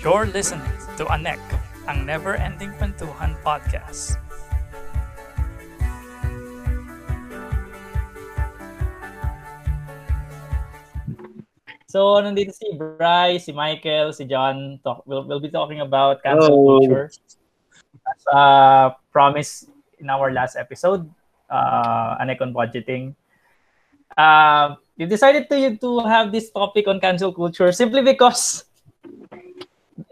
You're listening to Anek, ang never-ending kwentuhan podcast. So, nandito si Bryce, si Michael, si John. Talk, we'll, we'll be talking about cancel culture. As uh, promised in our last episode, uh, Anek on budgeting. Uh, we decided to to have this topic on cancel culture simply because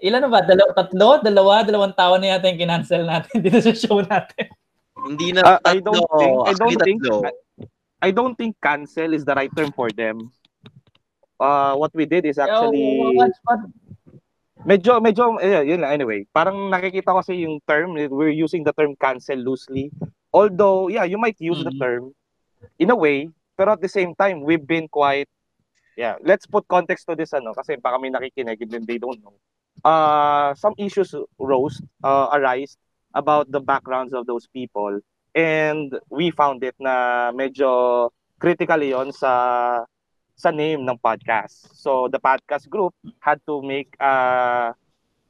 ilan na ba? Dalawa, tatlo? Dalawa? Dalawang tao na yata yung kinancel natin dito sa show natin. Hindi na Uh, I don't tatlo, think I don't think tatlo. I don't think cancel is the right term for them. Uh what we did is actually Oh, what, what, medyo medyo eh, yun lang anyway. Parang nakikita ko kasi yung term we're using the term cancel loosely. Although yeah, you might use the Mhm. term in a way, pero at the same time we've been quite yeah, let's put context to this ano kasi baka may nakikinig and they don't know. Uh some issues rose uh, arise about the backgrounds of those people and we found it na medyo critical yon sa sa name ng podcast. So the podcast group had to make uh,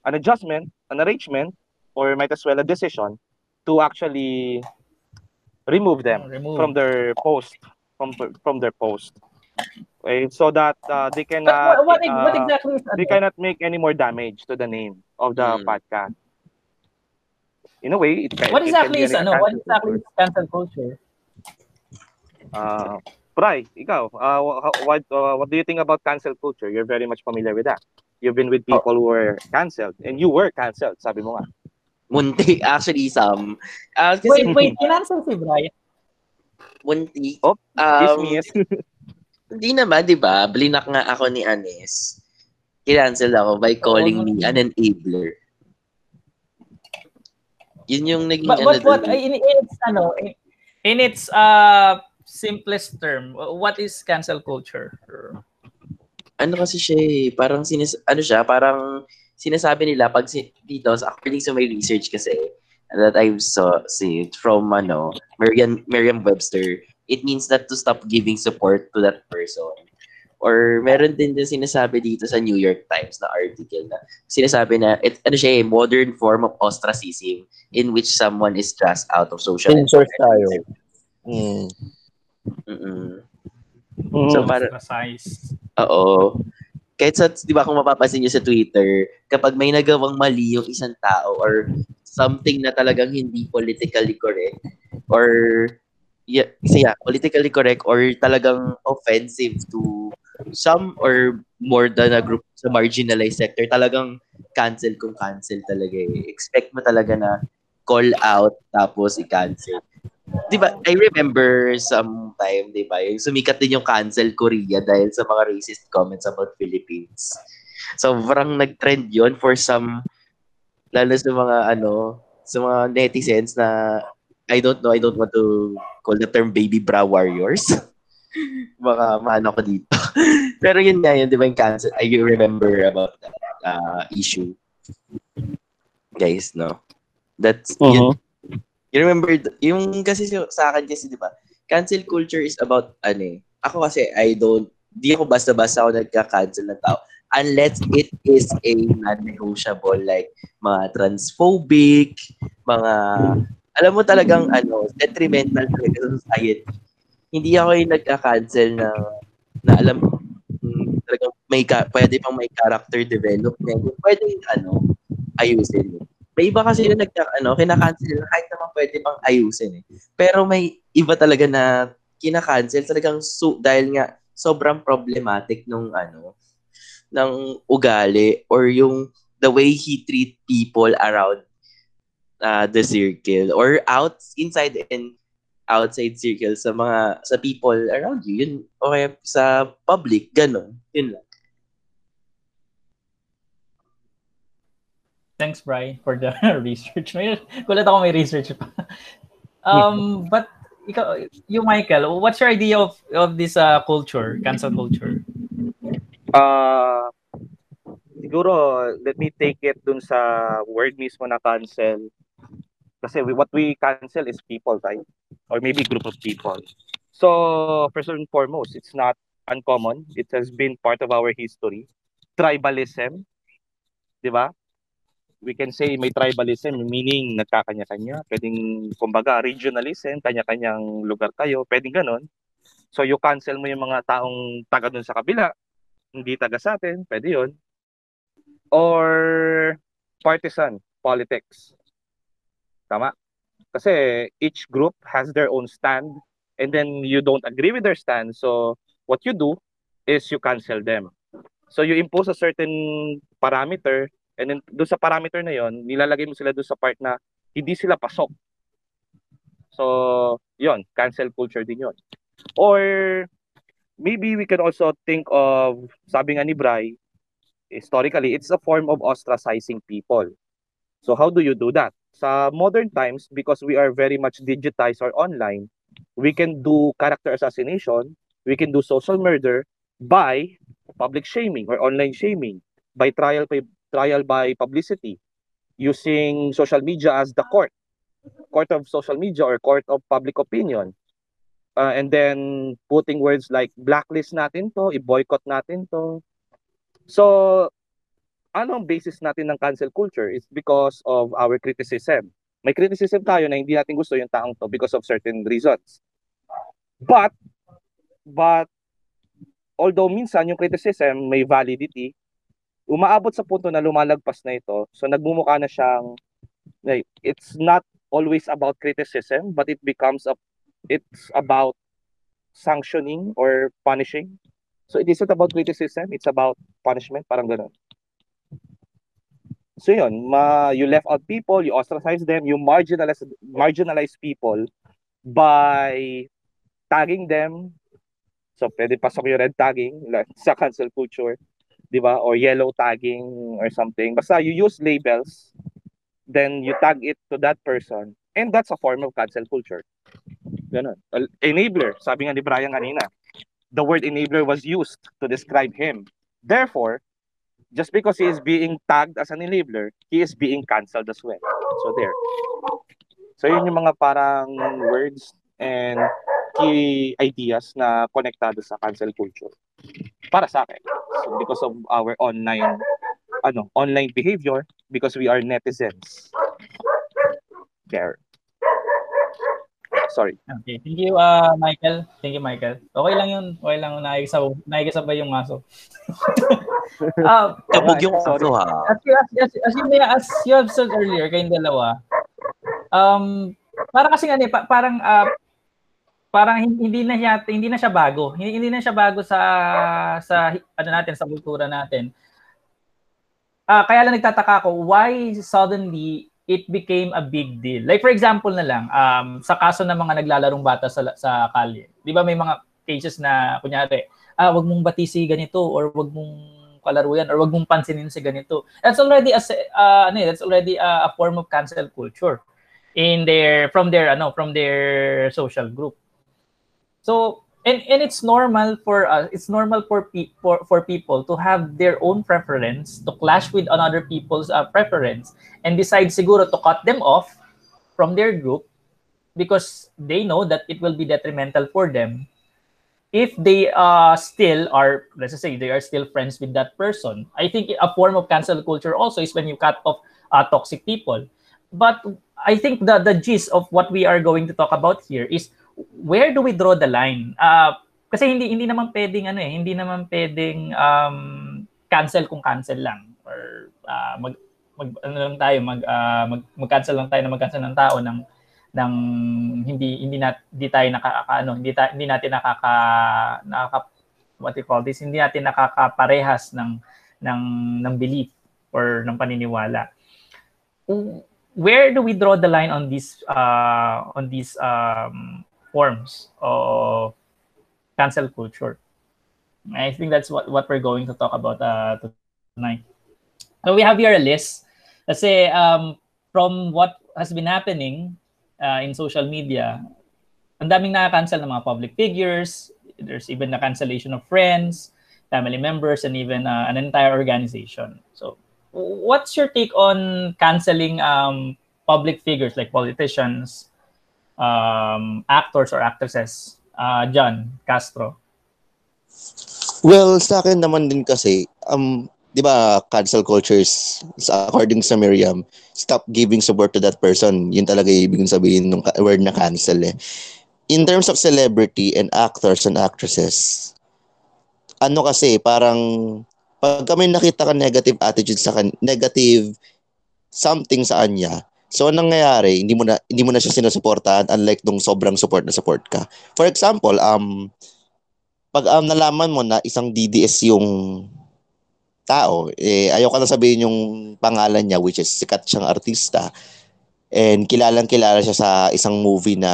an adjustment, an arrangement, or might as well a decision to actually remove them remove. from their post, from from their post. Okay, so that uh, they cannot what, what, what uh, exactly is they cannot make any more damage to the name of the Mm. podcast. In a way, it can, What it can exactly be is an ano? What cancel exactly culture. is cancel culture? Uh, Bray, ikaw, uh, what, uh, what do you think about cancel culture? You're very much familiar with that. You've been with people who were canceled, and you were canceled, sabi mo nga. Munti, actually, some. Kasi Wait, wait, kinancel si Brian. munti. Oh, Um, Dismiss. Hindi naman, di ba? Blinak nga ako ni Anes. Kinancel ako by calling Oo, me an enabler. Yun yung naging But ano what, what, in, in its, ano, in, in its uh, simplest term, what is cancel culture? ano kasi siya eh, parang sinis, ano siya, parang sinasabi nila pag si, dito, sa- according sa my research kasi, that I saw see from ano, Merriam, Merriam-Webster, it means that to stop giving support to that person. Or meron din din sinasabi dito sa New York Times na article na sinasabi na it ano siya eh, modern form of ostracism in which someone is thrust out of social Censor tayo. Mm. Mm-mm. Mm. So para Ostracized. Oo. Kahit sa, di ba kung mapapansin niyo sa Twitter, kapag may nagawang mali yung isang tao or something na talagang hindi politically correct or yeah, kasi yeah, politically correct or talagang offensive to some or more than a group sa marginalized sector, talagang cancel kung cancel talaga eh. Expect mo talaga na call out tapos i-cancel. Di ba, I remember sometime, di ba, yung sumikat din yung cancel Korea dahil sa mga racist comments about Philippines. Sobrang nag-trend yon for some, lalo sa mga ano, sa mga netizens na I don't know, I don't want to call the term baby bra warriors. Baka maano ko dito. Pero yun nga yun, di ba yung cancel, I remember about that uh, issue. Guys, no? That's, yun, Mhm. You remember, yung kasi sa sa akin kasi, di ba, cancel culture is about, ano eh, ako kasi, I don't, di ako basta-basta ako nagka-cancel ng tao unless it is a non-negotiable, like, mga transphobic, mga, alam mo talagang, ano, detrimental talaga sa society. Hindi ako yung nagka-cancel na, na alam, mm, talagang may, pwede pang may character development, pwede, ano, ayusin. May iba kasi na nagka, ano, kinakancel na kahit naman pwede pang ayusin eh. Pero may iba talaga na kinakancel talagang so, dahil nga sobrang problematic nung ano, ng ugali or yung the way he treat people around uh, the circle or out inside and outside circle sa mga sa people around you yun o kaya sa public ganun yun lang Thanks, Brian, for the research. May, kulat ako may research pa. um, but ikaw, you, Michael, what's your idea of of this uh, culture, cancel culture? Uh, siguro, let me take it dun sa word mismo na cancel. Kasi we, what we cancel is people, right? Or maybe group of people. So, first and foremost, it's not uncommon. It has been part of our history. Tribalism. di ba? We can say may tribalism, meaning nagkakanya-kanya. Pwedeng, kumbaga, regionalism, kanya-kanyang lugar kayo. Pwedeng ganon. So, you cancel mo yung mga taong taga dun sa kabila, hindi taga sa atin, pwede yun. Or partisan politics. Tama? Kasi each group has their own stand and then you don't agree with their stand. So, what you do is you cancel them. So, you impose a certain parameter and then doon sa parameter na yon nilalagay mo sila doon sa part na hindi sila pasok. So, yon cancel culture din yon. Or maybe we can also think of, sabi nga ni Bry, historically, it's a form of ostracizing people. So how do you do that? Sa modern times, because we are very much digitized or online, we can do character assassination, we can do social murder by public shaming or online shaming, by trial by trial by publicity, using social media as the court, court of social media or court of public opinion. Uh, and then putting words like blacklist natin to, i-boycott natin to. So, ano ang basis natin ng cancel culture is because of our criticism. May criticism tayo na hindi natin gusto yung taong to because of certain reasons. But, but, although minsan yung criticism may validity, umaabot sa punto na lumalagpas na ito. So, nagmumukha na siyang, like, it's not always about criticism, but it becomes a it's about sanctioning or punishing. So it isn't about criticism, it's about punishment, parang ganun. So yun, ma, you left out people, you ostracize them, you marginalize marginalize people by tagging them. So pwede pasok yung red tagging like, sa cancel culture, 'di ba? Or yellow tagging or something. Basta you use labels, then you tag it to that person, and that's a form of cancel culture. Ganun. Enabler, sabi nga ni Brian kanina. The word enabler was used to describe him. Therefore, just because he is being tagged as an enabler, he is being cancelled as well. So there. So yun yung mga parang words and key ideas na konektado sa cancel culture. Para sa akin. So because of our online ano, online behavior because we are netizens. There. Sorry. Okay. Thank you, uh, Michael. Thank you, Michael. Okay lang yun. Okay lang. Nakikisabay, nakikisabay yung aso. uh, Kabog yung aso, ha? As, as, as, as, you, as you have said earlier, kayong dalawa, um, parang kasi nga, pa, parang, uh, parang hindi na siya hindi na siya bago. Hindi, hindi na siya bago sa sa ano natin sa kultura natin. Ah, uh, kaya lang nagtataka ako why suddenly it became a big deal. Like for example na lang, um, sa kaso ng mga naglalarong bata sa, sa kalye, di ba may mga cases na, kunyari, ah, wag mong batisi ganito or wag mong kalaro yan or wag mong pansinin si ganito. That's already a, uh, ano, eh, that's already a, a form of cancel culture in their from their ano from their social group. So and and it's normal for us it's normal for, pe- for for people to have their own preference to clash with another people's uh, preference and decide siguro to cut them off from their group because they know that it will be detrimental for them if they uh still are let's say they are still friends with that person. I think a form of cancel culture also is when you cut off uh, toxic people. But i think the the gist of what we are going to talk about here is where do we draw the line? Uh, kasi hindi hindi naman pwedeng ano eh, hindi naman pwedeng um, cancel kung cancel lang or uh, mag mag ano lang tayo mag uh, mag mag-cancel lang tayo na mag-cancel ng tao ng ng hindi hindi na hindi tayo nakaka ano, hindi ta, hindi natin nakaka nakaka what you call this, hindi natin nakakaparehas ng ng ng belief or ng paniniwala. Where do we draw the line on this uh on this um forms of cancel culture. I think that's what, what we're going to talk about uh, tonight. So we have here a list. Let's say um, from what has been happening uh, in social media, ang daming na-cancel ng mga public figures. There's even the cancellation of friends, family members, and even uh, an entire organization. So what's your take on canceling um, public figures like politicians, um, actors or actresses? Uh, John Castro. Well, sa akin naman din kasi, um, di ba, cancel cultures, according sa Miriam, stop giving support to that person. Yun talaga ibig sabihin ng word na cancel eh. In terms of celebrity and actors and actresses, ano kasi, parang pag kami nakita ka negative attitude sa kan negative something sa kanya, so anong nangyayari, hindi mo na hindi mo na siya sinusuportahan unlike nung sobrang support na support ka. For example, um pag um, nalaman mo na isang DDS yung tao, eh, ayoko na sabihin yung pangalan niya, which is sikat siyang artista. And kilalang kilala siya sa isang movie na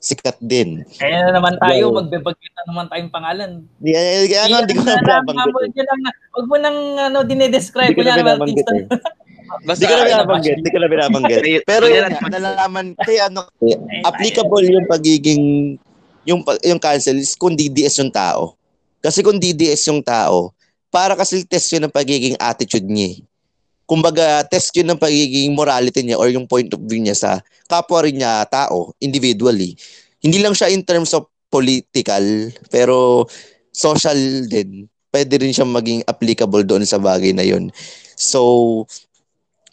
sikat din. Kaya na naman tayo, Yeah. magbebagkit na naman tayong pangalan. Di, eh, kaya nga, hindi ko na binabanggit. eh. Huwag mo nang ano, dinedescribe. Hindi ko na eh. Basta, Hindi ko na binabanggit. Hindi ko na binabanggit. Pero yun, nalalaman, kaya ano, applicable yung pagiging, yung, yung cancel is kung DDS yung tao. Kasi kung DDS yung tao, para kasi test yun ng pagiging attitude niya. eh. Kumbaga, test yun ng pagiging morality niya or yung point of view niya sa kapwa rin niya tao, individually. Hindi lang siya in terms of political, pero social din. Pwede rin siya maging applicable doon sa bagay na yun. So,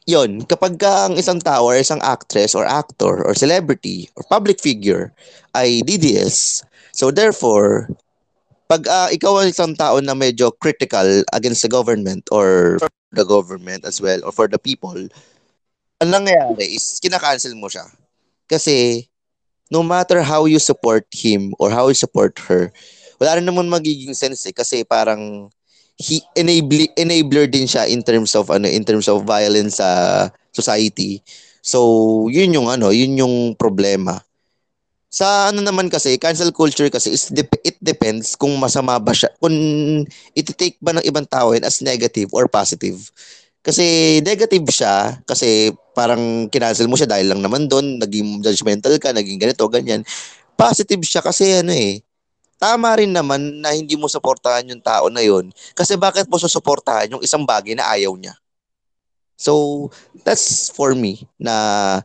yon kapag ka ang isang tao or isang actress or actor or celebrity or public figure ay DDS, so therefore, pag ah, ikaw ay isang tao na medyo critical against the government or the government as well or for the people, ang nangyayari is kinakancel mo siya. Kasi no matter how you support him or how you support her, wala rin naman magiging sense eh, kasi parang he enable enabler din siya in terms of ano in terms of violence sa society. So, yun yung ano, yun yung problema. Sa ano naman kasi, cancel culture kasi is dep- it depends kung masama ba siya, kung iti-take ba ng ibang tao yun as negative or positive. Kasi negative siya, kasi parang kinancel mo siya dahil lang naman doon, naging judgmental ka, naging ganito, ganyan. Positive siya kasi ano eh, tama rin naman na hindi mo suportahan yung tao na yun. Kasi bakit mo susuportahan yung isang bagay na ayaw niya? So, that's for me na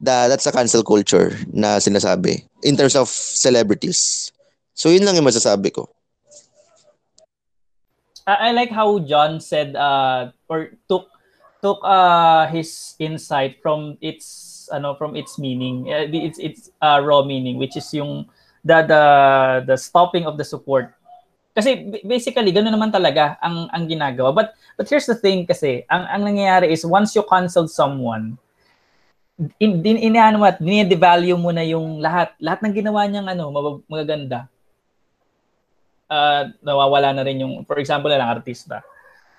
da, that's a cancel culture na sinasabi in terms of celebrities. So, yun lang yung masasabi ko. I, like how John said uh or took took uh his insight from its ano from its meaning uh, the- its its uh, raw meaning which is yung the the the stopping of the support kasi basically ganoon naman talaga ang ang ginagawa but but here's the thing kasi ang ang nangyayari is once you cancel someone in din inaano mo at dine-devalue mo na yung lahat lahat ng ginawa niyang ano magaganda uh, nawawala na rin yung, for example, lang artista.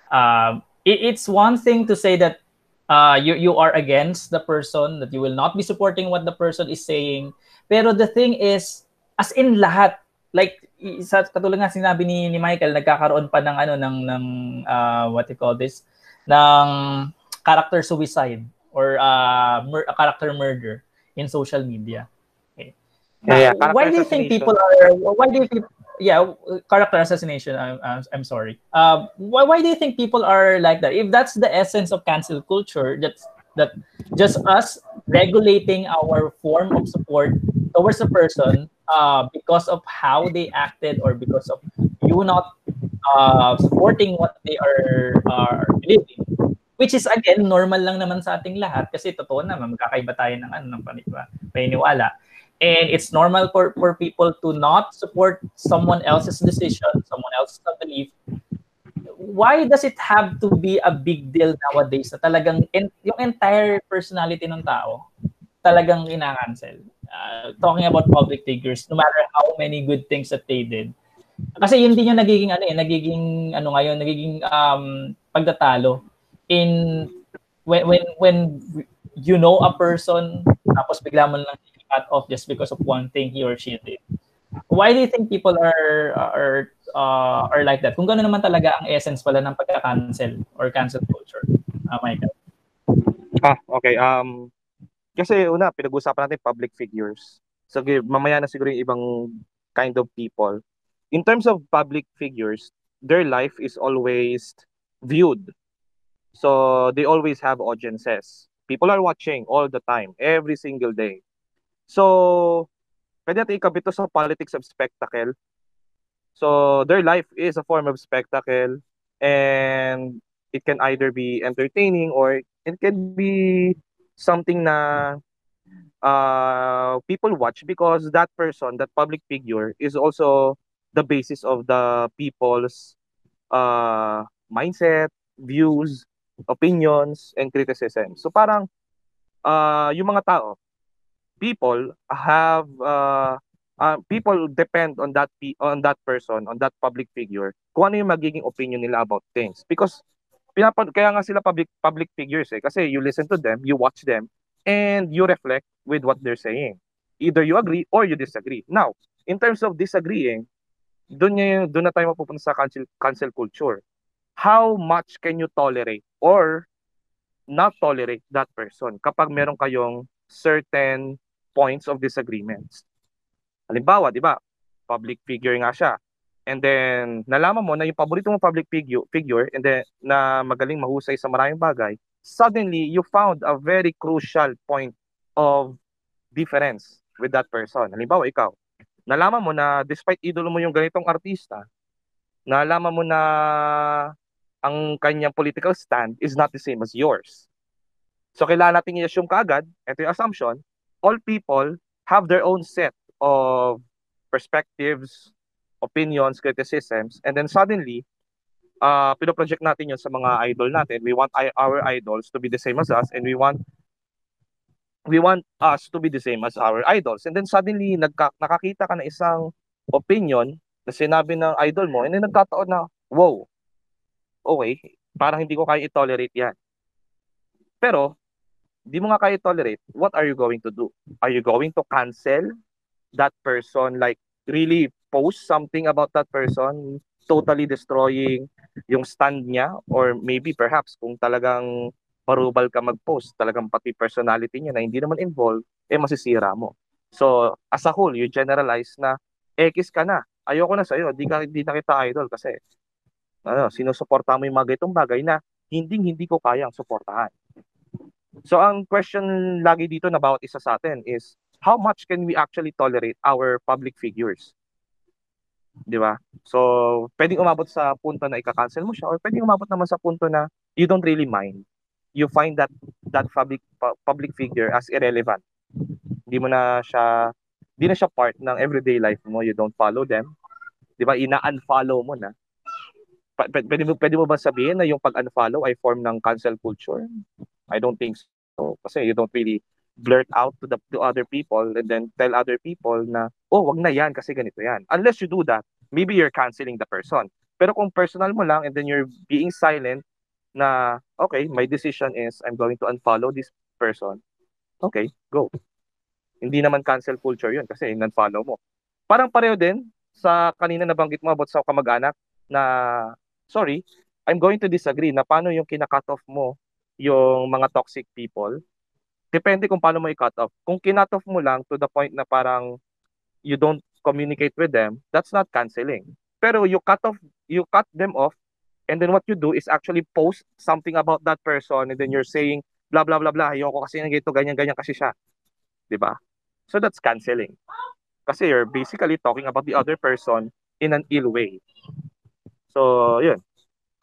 Uh, it, it's one thing to say that uh, you, you are against the person, that you will not be supporting what the person is saying. Pero the thing is, as in lahat, like, sa katulad nga sinabi ni, ni Michael, nagkakaroon pa ng ano, ng, ng uh, what you call this, ng character suicide or uh, mur- character murder in social media. Okay. Yeah, yeah, why do you think people are? Why do you think? Yeah, character assassination. I'm, I'm, I'm sorry. Uh, why, why do you think people are like that? If that's the essence of cancel culture, that's that just us regulating our form of support towards a person uh, because of how they acted or because of you not uh, supporting what they are are believing. Which is again normal lang naman sa ating lahat kasi totoo naman magkakaiba tayo ng ano ng paniniwala. And it's normal for, for people to not support someone else's decision, someone else's belief. Why does it have to be a big deal nowadays na talagang en- yung entire personality ng tao talagang ina-cancel? Uh, talking about public figures, no matter how many good things that they did. Kasi yun din yung nagiging ano eh, nagiging ano ngayon, nagiging um, pagtatalo in when when when you know a person tapos bigla mo lang cut off just because of one thing he or she did. Why do you think people are are uh, are like that? Kung gano'n naman talaga ang essence pala ng pagka-cancel or cancel culture, uh, Michael. Ah, okay. Um, kasi una, pinag-usapan natin public figures. So, mamaya na siguro yung ibang kind of people. In terms of public figures, their life is always viewed. So, they always have audiences. People are watching all the time, every single day. So, pwede natin ikabit sa politics of spectacle. So, their life is a form of spectacle. And it can either be entertaining or it can be something na uh, people watch because that person, that public figure, is also the basis of the people's uh, mindset, views, opinions, and criticism. So parang uh, yung mga tao, people have uh, uh, people depend on that on that person, on that public figure, kung ano yung magiging opinion nila about things. Because pinapad kaya nga sila public public figures eh kasi you listen to them, you watch them and you reflect with what they're saying. Either you agree or you disagree. Now, in terms of disagreeing, doon niya doon na tayo mapupunta sa cancel cancel culture. How much can you tolerate or not tolerate that person kapag meron kayong certain points of disagreements. Halimbawa, 'di ba? Public figure nga siya. And then nalaman mo na yung paborito mong public figure, figure and then na magaling mahusay sa maraming bagay, suddenly you found a very crucial point of difference with that person. Halimbawa, ikaw, nalaman mo na despite idolo mo yung ganitong artista, nalaman mo na ang kanyang political stand is not the same as yours. So kailangan natin i-assume kaagad, ito yung assumption, all people have their own set of perspectives, opinions, criticisms, and then suddenly, uh, pinoproject natin yun sa mga idol natin. We want our idols to be the same as us, and we want we want us to be the same as our idols. And then suddenly, nagka, nakakita ka na isang opinion na sinabi ng idol mo, and then nagkataon na, wow, okay, parang hindi ko kaya i-tolerate yan. Pero, di mo nga kaya i-tolerate, what are you going to do? Are you going to cancel that person, like really post something about that person, totally destroying yung stand niya, or maybe perhaps kung talagang parubal ka mag-post, talagang pati personality niya na hindi naman involved, eh masisira mo. So, as a whole, you generalize na X ka na. Ayoko na sa'yo, di, ka, di na kita idol kasi ano, sinusuporta mo yung mga itong bagay na hindi hindi ko kayang suportahan. So, ang question lagi dito na bawat isa sa atin is, how much can we actually tolerate our public figures? Di ba? So, pwedeng umabot sa punto na ika-cancel mo siya or pwedeng umabot naman sa punto na you don't really mind you find that that public public figure as irrelevant. Hindi mo na siya hindi na siya part ng everyday life mo. You don't follow them. 'Di ba? Ina-unfollow mo na. Pwede mo, pwede mo ba sabihin na yung pag-unfollow ay form ng cancel culture? I don't think so. Kasi you don't really blurt out to the to other people and then tell other people na, oh, wag na yan kasi ganito yan. Unless you do that, maybe you're canceling the person. Pero kung personal mo lang and then you're being silent na, okay, my decision is I'm going to unfollow this person. Okay, go. Hindi naman cancel culture yun kasi in-unfollow mo. Parang pareho din sa kanina nabanggit mo about sa kamag-anak na, sorry, I'm going to disagree na paano yung kina-cut off mo yung mga toxic people. Depende kung paano mo i-cut off. Kung kinut off mo lang to the point na parang you don't communicate with them, that's not canceling. Pero you cut off, you cut them off And then what you do is actually post something about that person and then you're saying, blah, blah, blah, blah, ayoko kasi ng ganito, ganyan, ganyan kasi siya. ba? So that's canceling. Kasi you're basically talking about the other person in an ill way. So, yun.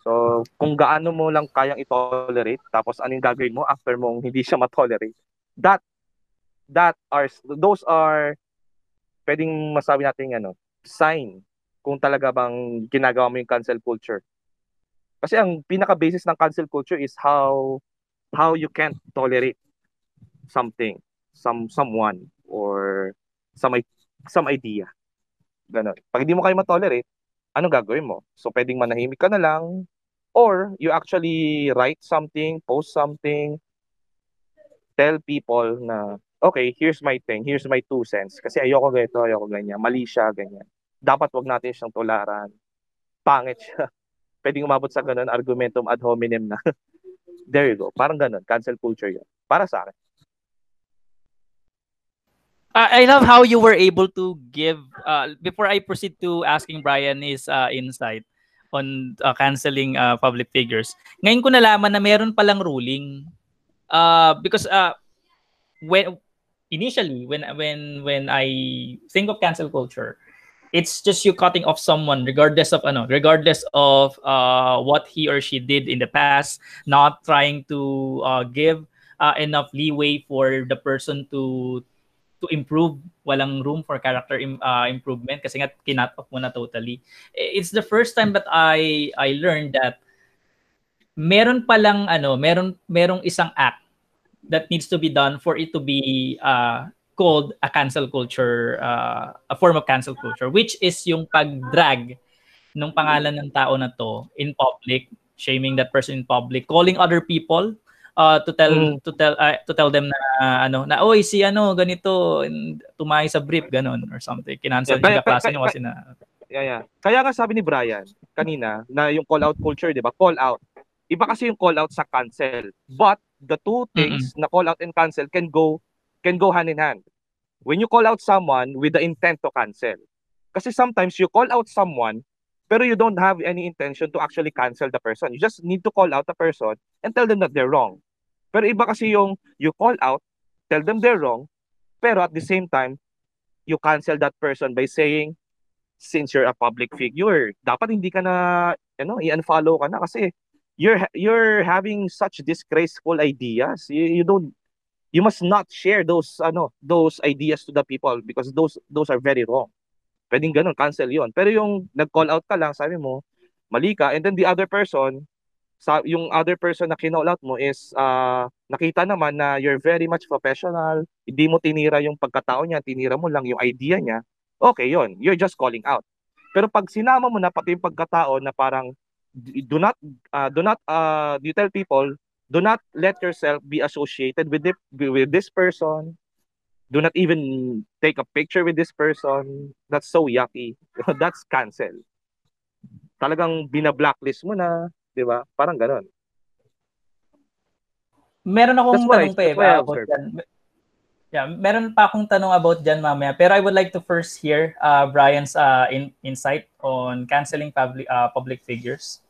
So, kung gaano mo lang kayang i-tolerate, tapos anong gagawin mo after mong hindi siya ma-tolerate, that, that are, those are, pwedeng masabi natin, ano, sign kung talaga bang ginagawa mo yung cancel culture kasi ang pinaka-basis ng cancel culture is how how you can't tolerate something, some someone or some some idea. Ganun. Pag hindi mo kayo ma-tolerate, ano gagawin mo? So pwedeng manahimik ka na lang or you actually write something, post something, tell people na okay, here's my thing, here's my two cents. Kasi ayoko ganito, ayoko ganyan, mali siya, ganyan. Dapat wag natin siyang tularan. Pangit siya pwedeng umabot sa ganun, argumentum ad hominem na. There you go. Parang ganun. Cancel culture yun. Para sa akin. Uh, I love how you were able to give, uh, before I proceed to asking Brian his uh, insight on uh, canceling uh, public figures. Ngayon ko nalaman na meron palang ruling. Uh, because uh, when initially when when when I think of cancel culture, it's just you cutting off someone regardless of ano regardless of uh, what he or she did in the past not trying to uh, give uh, enough leeway for the person to to improve walang room for character Im- uh, improvement kasi nga kinat off mo na totally it's the first time that I I learned that meron palang ano meron merong isang act that needs to be done for it to be uh, called a cancel culture, uh, a form of cancel culture, which is yung pag-drag ng pangalan ng tao na to in public, shaming that person in public, calling other people uh, to tell mm. to tell uh, to tell them na uh, ano na oy si ano ganito tumayo sa brief ganon or something. Kinansel yeah, yung klase niyo kasi na Yeah, yeah. Kaya nga sabi ni Brian kanina na yung call out culture, 'di ba? Call out. Iba kasi yung call out sa cancel. But the two things mm-hmm. na call out and cancel can go can go hand in hand. When you call out someone with the intent to cancel. Kasi sometimes you call out someone pero you don't have any intention to actually cancel the person. You just need to call out the person and tell them that they're wrong. Pero iba kasi yung you call out, tell them they're wrong, pero at the same time, you cancel that person by saying, since you're a public figure, dapat hindi ka na, you know, i-unfollow ka na kasi you're you're having such disgraceful ideas. You, you don't you must not share those ano those ideas to the people because those those are very wrong. Pwedeng ganun, cancel yon. Pero yung nag-call out ka lang, sabi mo, mali ka, and then the other person, sa, yung other person na kinall out mo is uh, nakita naman na you're very much professional, hindi mo tinira yung pagkatao niya, tinira mo lang yung idea niya, okay yon you're just calling out. Pero pag sinama mo na pati yung pagkatao na parang do not uh, do not uh, you tell people do not let yourself be associated with, the, with this person. Do not even take a picture with this person. That's so yucky. That's cancel. Talagang bina-blacklist mo na, di ba? Parang ganon. Meron akong tanong pa eh, about dyan. Yeah, meron pa akong tanong about dyan mamaya. Pero I would like to first hear uh, Brian's uh, in, insight on canceling public, uh, public figures.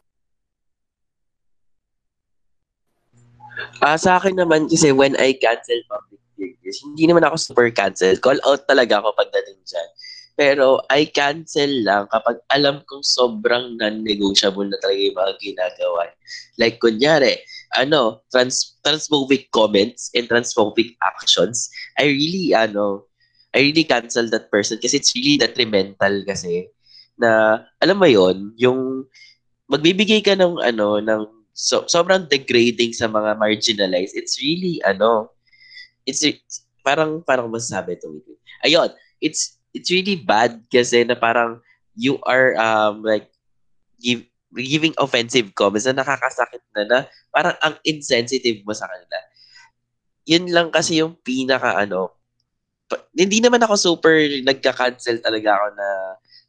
Ah, uh, sa akin naman kasi when I cancel public figures, hindi naman ako super cancel. Call out talaga ako pagdating dyan. Pero I cancel lang kapag alam kong sobrang non-negotiable na talaga yung mga ginagawa. Like kunyari, ano, trans transphobic comments and transphobic actions, I really, ano, I really cancel that person kasi it's really detrimental kasi na, alam mo yon yung magbibigay ka ng, ano, ng so sobrang degrading sa mga marginalized. It's really ano, it's parang parang masasabi to Ayun, it's it's really bad kasi na parang you are um like give, giving offensive comments na nakakasakit na na parang ang insensitive mo sa kanila. Yun lang kasi yung pinaka ano pa, hindi naman ako super nagka-cancel talaga ako na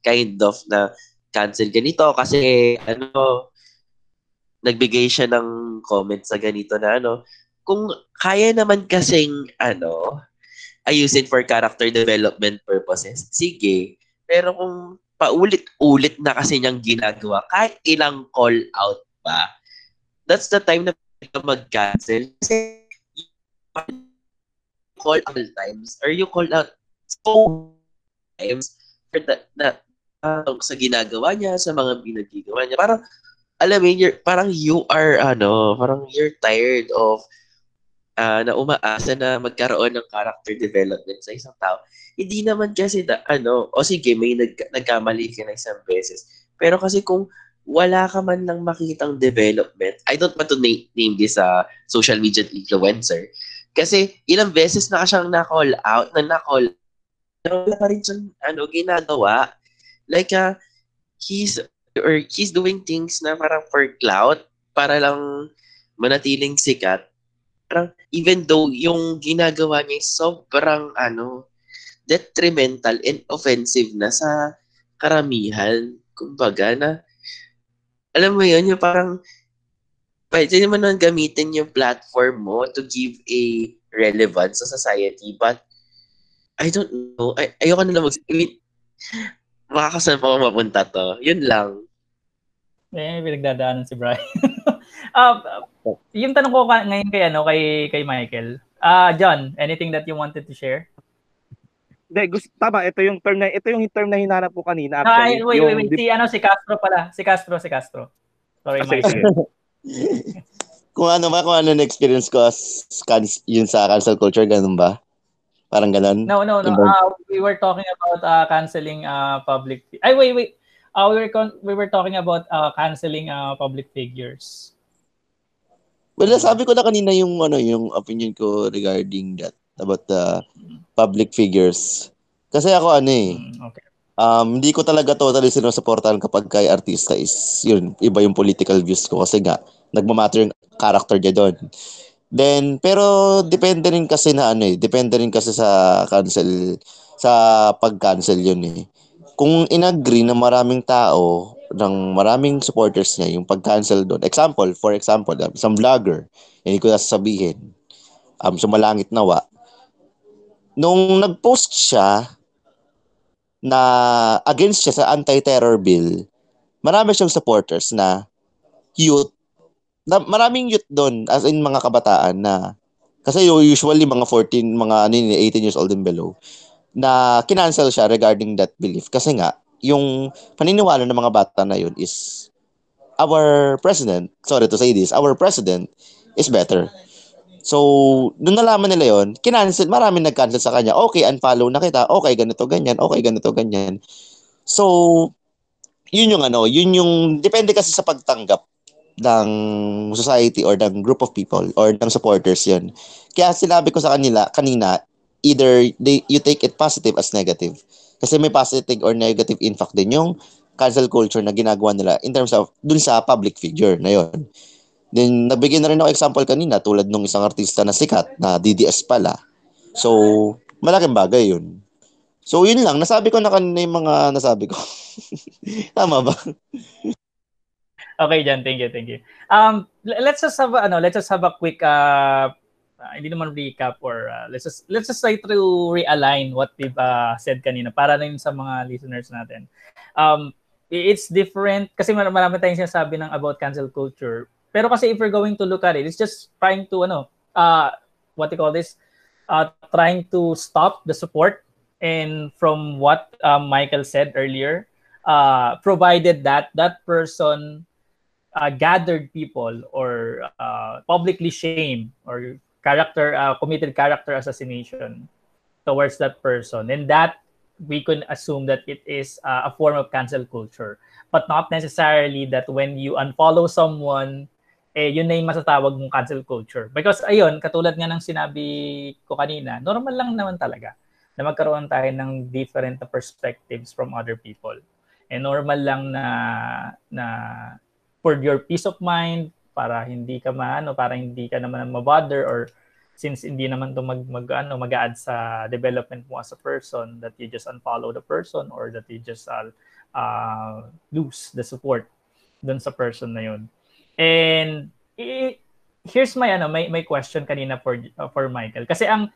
kind of na cancel ganito kasi ano nagbigay siya ng comment sa ganito na ano, kung kaya naman kasing ano, ayusin for character development purposes, sige. Pero kung paulit-ulit na kasi niyang ginagawa, kahit ilang call out pa, that's the time na mag-cancel. Kasi call all times or you call out so times for that, na, uh, sa ginagawa niya, sa mga pinagagawa niya. Parang alam mo, parang you are, ano, parang you're tired of uh, na umaasa na magkaroon ng character development sa isang tao. Hindi naman kasi, da, ano, o sige, may nag, nagkamali ka na isang beses. Pero kasi kung wala ka man lang makitang development, I don't want to name, name this uh, social media influencer. Kasi ilang beses na siyang na-call out, na na-call, pero wala pa rin siyang ano, ginagawa. Like, uh, he's or he's doing things na parang for clout para lang manatiling sikat. Parang even though yung ginagawa niya sobrang ano detrimental and offensive na sa karamihan. Kumbaga na alam mo yun, yung parang pwede naman nang gamitin yung platform mo to give a relevance sa society but I don't know. Ay, ayoko na lang mag... I mean, makakasan pa ako mapunta to. Yun lang. Eh, pinagdadaanan si Brian. uh, yung tanong ko ngayon kay ano kay kay Michael. Ah, uh, John, anything that you wanted to share? Hindi, gusto, tama, ito yung term na, ito yung term na hinanap ko kanina Ay, actually. wait, yung, wait, wait. Si, ano, si Castro pala. Si Castro, si Castro. Sorry, Mike. sige. kung ano ba, kung ano na experience ko as can, yun sa cancel culture, ganun ba? Parang ganun? No, no, no. Uh, we were talking about uh, canceling uh, public. Ay, wait, wait. Uh, we were con- we were talking about uh, canceling uh, public figures. Well, sabi ko na kanina yung ano yung opinion ko regarding that about the public figures. Kasi ako ano eh, Mm, okay. um, hindi ko talaga totally sinusuportahan kapag kay artista is yun, iba yung political views ko kasi nga nagmamatter yung character niya doon. Then, pero depende rin kasi na ano eh, depende rin kasi sa cancel, sa pag-cancel yun eh. Kung inagree na maraming tao, ng maraming supporters niya yung pag-cancel doon. Example, for example, um, isang vlogger, hindi ko na sasabihin, um, sumalangit nawa, nung nag-post siya na against siya sa anti-terror bill, marami siyang supporters na youth, na, maraming youth doon, as in mga kabataan na, kasi usually mga 14, mga ano yun, 18 years old and below, na kinancel siya regarding that belief. Kasi nga, yung paniniwala ng mga bata na yun is our president, sorry to say this, our president is better. So, nung nalaman nila yon, kinancel, maraming nag-cancel sa kanya. Okay, unfollow na kita. Okay, ganito, ganyan. Okay, ganito, ganyan. So, yun yung ano, yun yung, depende kasi sa pagtanggap ng society or ng group of people or ng supporters yun. Kaya sinabi ko sa kanila, kanina, either they, you take it positive as negative. Kasi may positive or negative impact din yung cancel culture na ginagawa nila in terms of dun sa public figure na yon. Then, nabigyan na rin ako example kanina tulad nung isang artista na sikat na DDS pala. So, malaking bagay yun. So, yun lang. Nasabi ko na kanina yung mga nasabi ko. Tama ba? Okay, Jan. Thank you, thank you. Um, let's just have ano, let's just have a quick uh, uh, hindi naman recap or uh, let's just let's just try to realign what we've uh, said kanina para rin sa mga listeners natin. Um, it's different kasi mar- marami tayong sinasabi ng about cancel culture. Pero kasi if we're going to look at it, it's just trying to ano, uh, what do you call this, uh, trying to stop the support and from what uh, Michael said earlier, uh, provided that that person uh, gathered people or uh, publicly shame or character uh, committed character assassination towards that person. And that we can assume that it is uh, a form of cancel culture. But not necessarily that when you unfollow someone eh yun na yung matatawag mong cancel culture. Because ayun katulad nga ng sinabi ko kanina normal lang naman talaga na magkaroon tayo ng different perspectives from other people. And normal lang na na for your peace of mind para hindi ka maano para hindi ka naman mabother or since hindi naman to mag, mag ano mag-add sa development mo as a person that you just unfollow the person or that you just uh, uh, lose the support dun sa person na yun. And i- here's my ano my, my question kanina for uh, for Michael. Kasi ang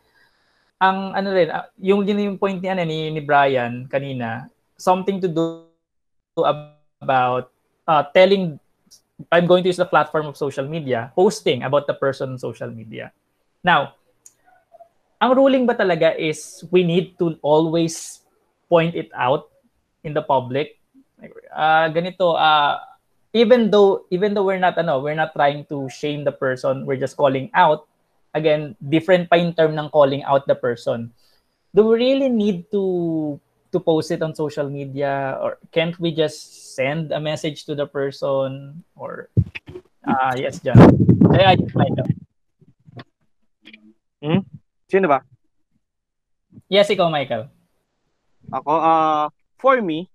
ang ano rin uh, yung yun yung point ni ano ni, ni Brian kanina something to do about uh, telling I'm going to use the platform of social media, posting about the person on social media. Now, ang ruling ba talaga is we need to always point it out in the public? Uh, ganito, uh, even though even though we're not ano, we're not trying to shame the person, we're just calling out. Again, different pa yung term ng calling out the person. Do we really need to to post it on social media or can't we just send a message to the person or uh yes John I, I Michael. Sino ba? yes ikaw Michael Ako, uh, for me,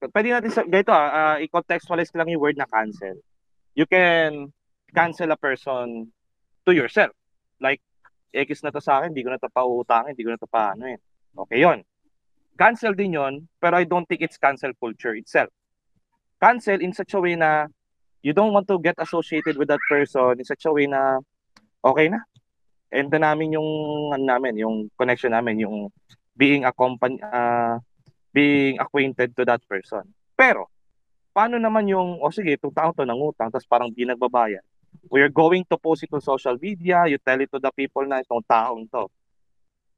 pwede natin sa, ganito ah, uh, i-contextualize ko lang yung word na cancel. You can cancel a person to yourself. Like, X na to sa akin, hindi ko na to pautangin, hindi ko na to paano eh. Okay yon cancel din yon pero I don't think it's cancel culture itself. Cancel in such a way na you don't want to get associated with that person in such a way na okay na. And na namin yung ano namin, yung connection namin, yung being accompany uh, being acquainted to that person. Pero paano naman yung o oh, sige, itong tao to nangutang tapos parang di nagbabayad. We are going to post it on social media, you tell it to the people na itong taong to.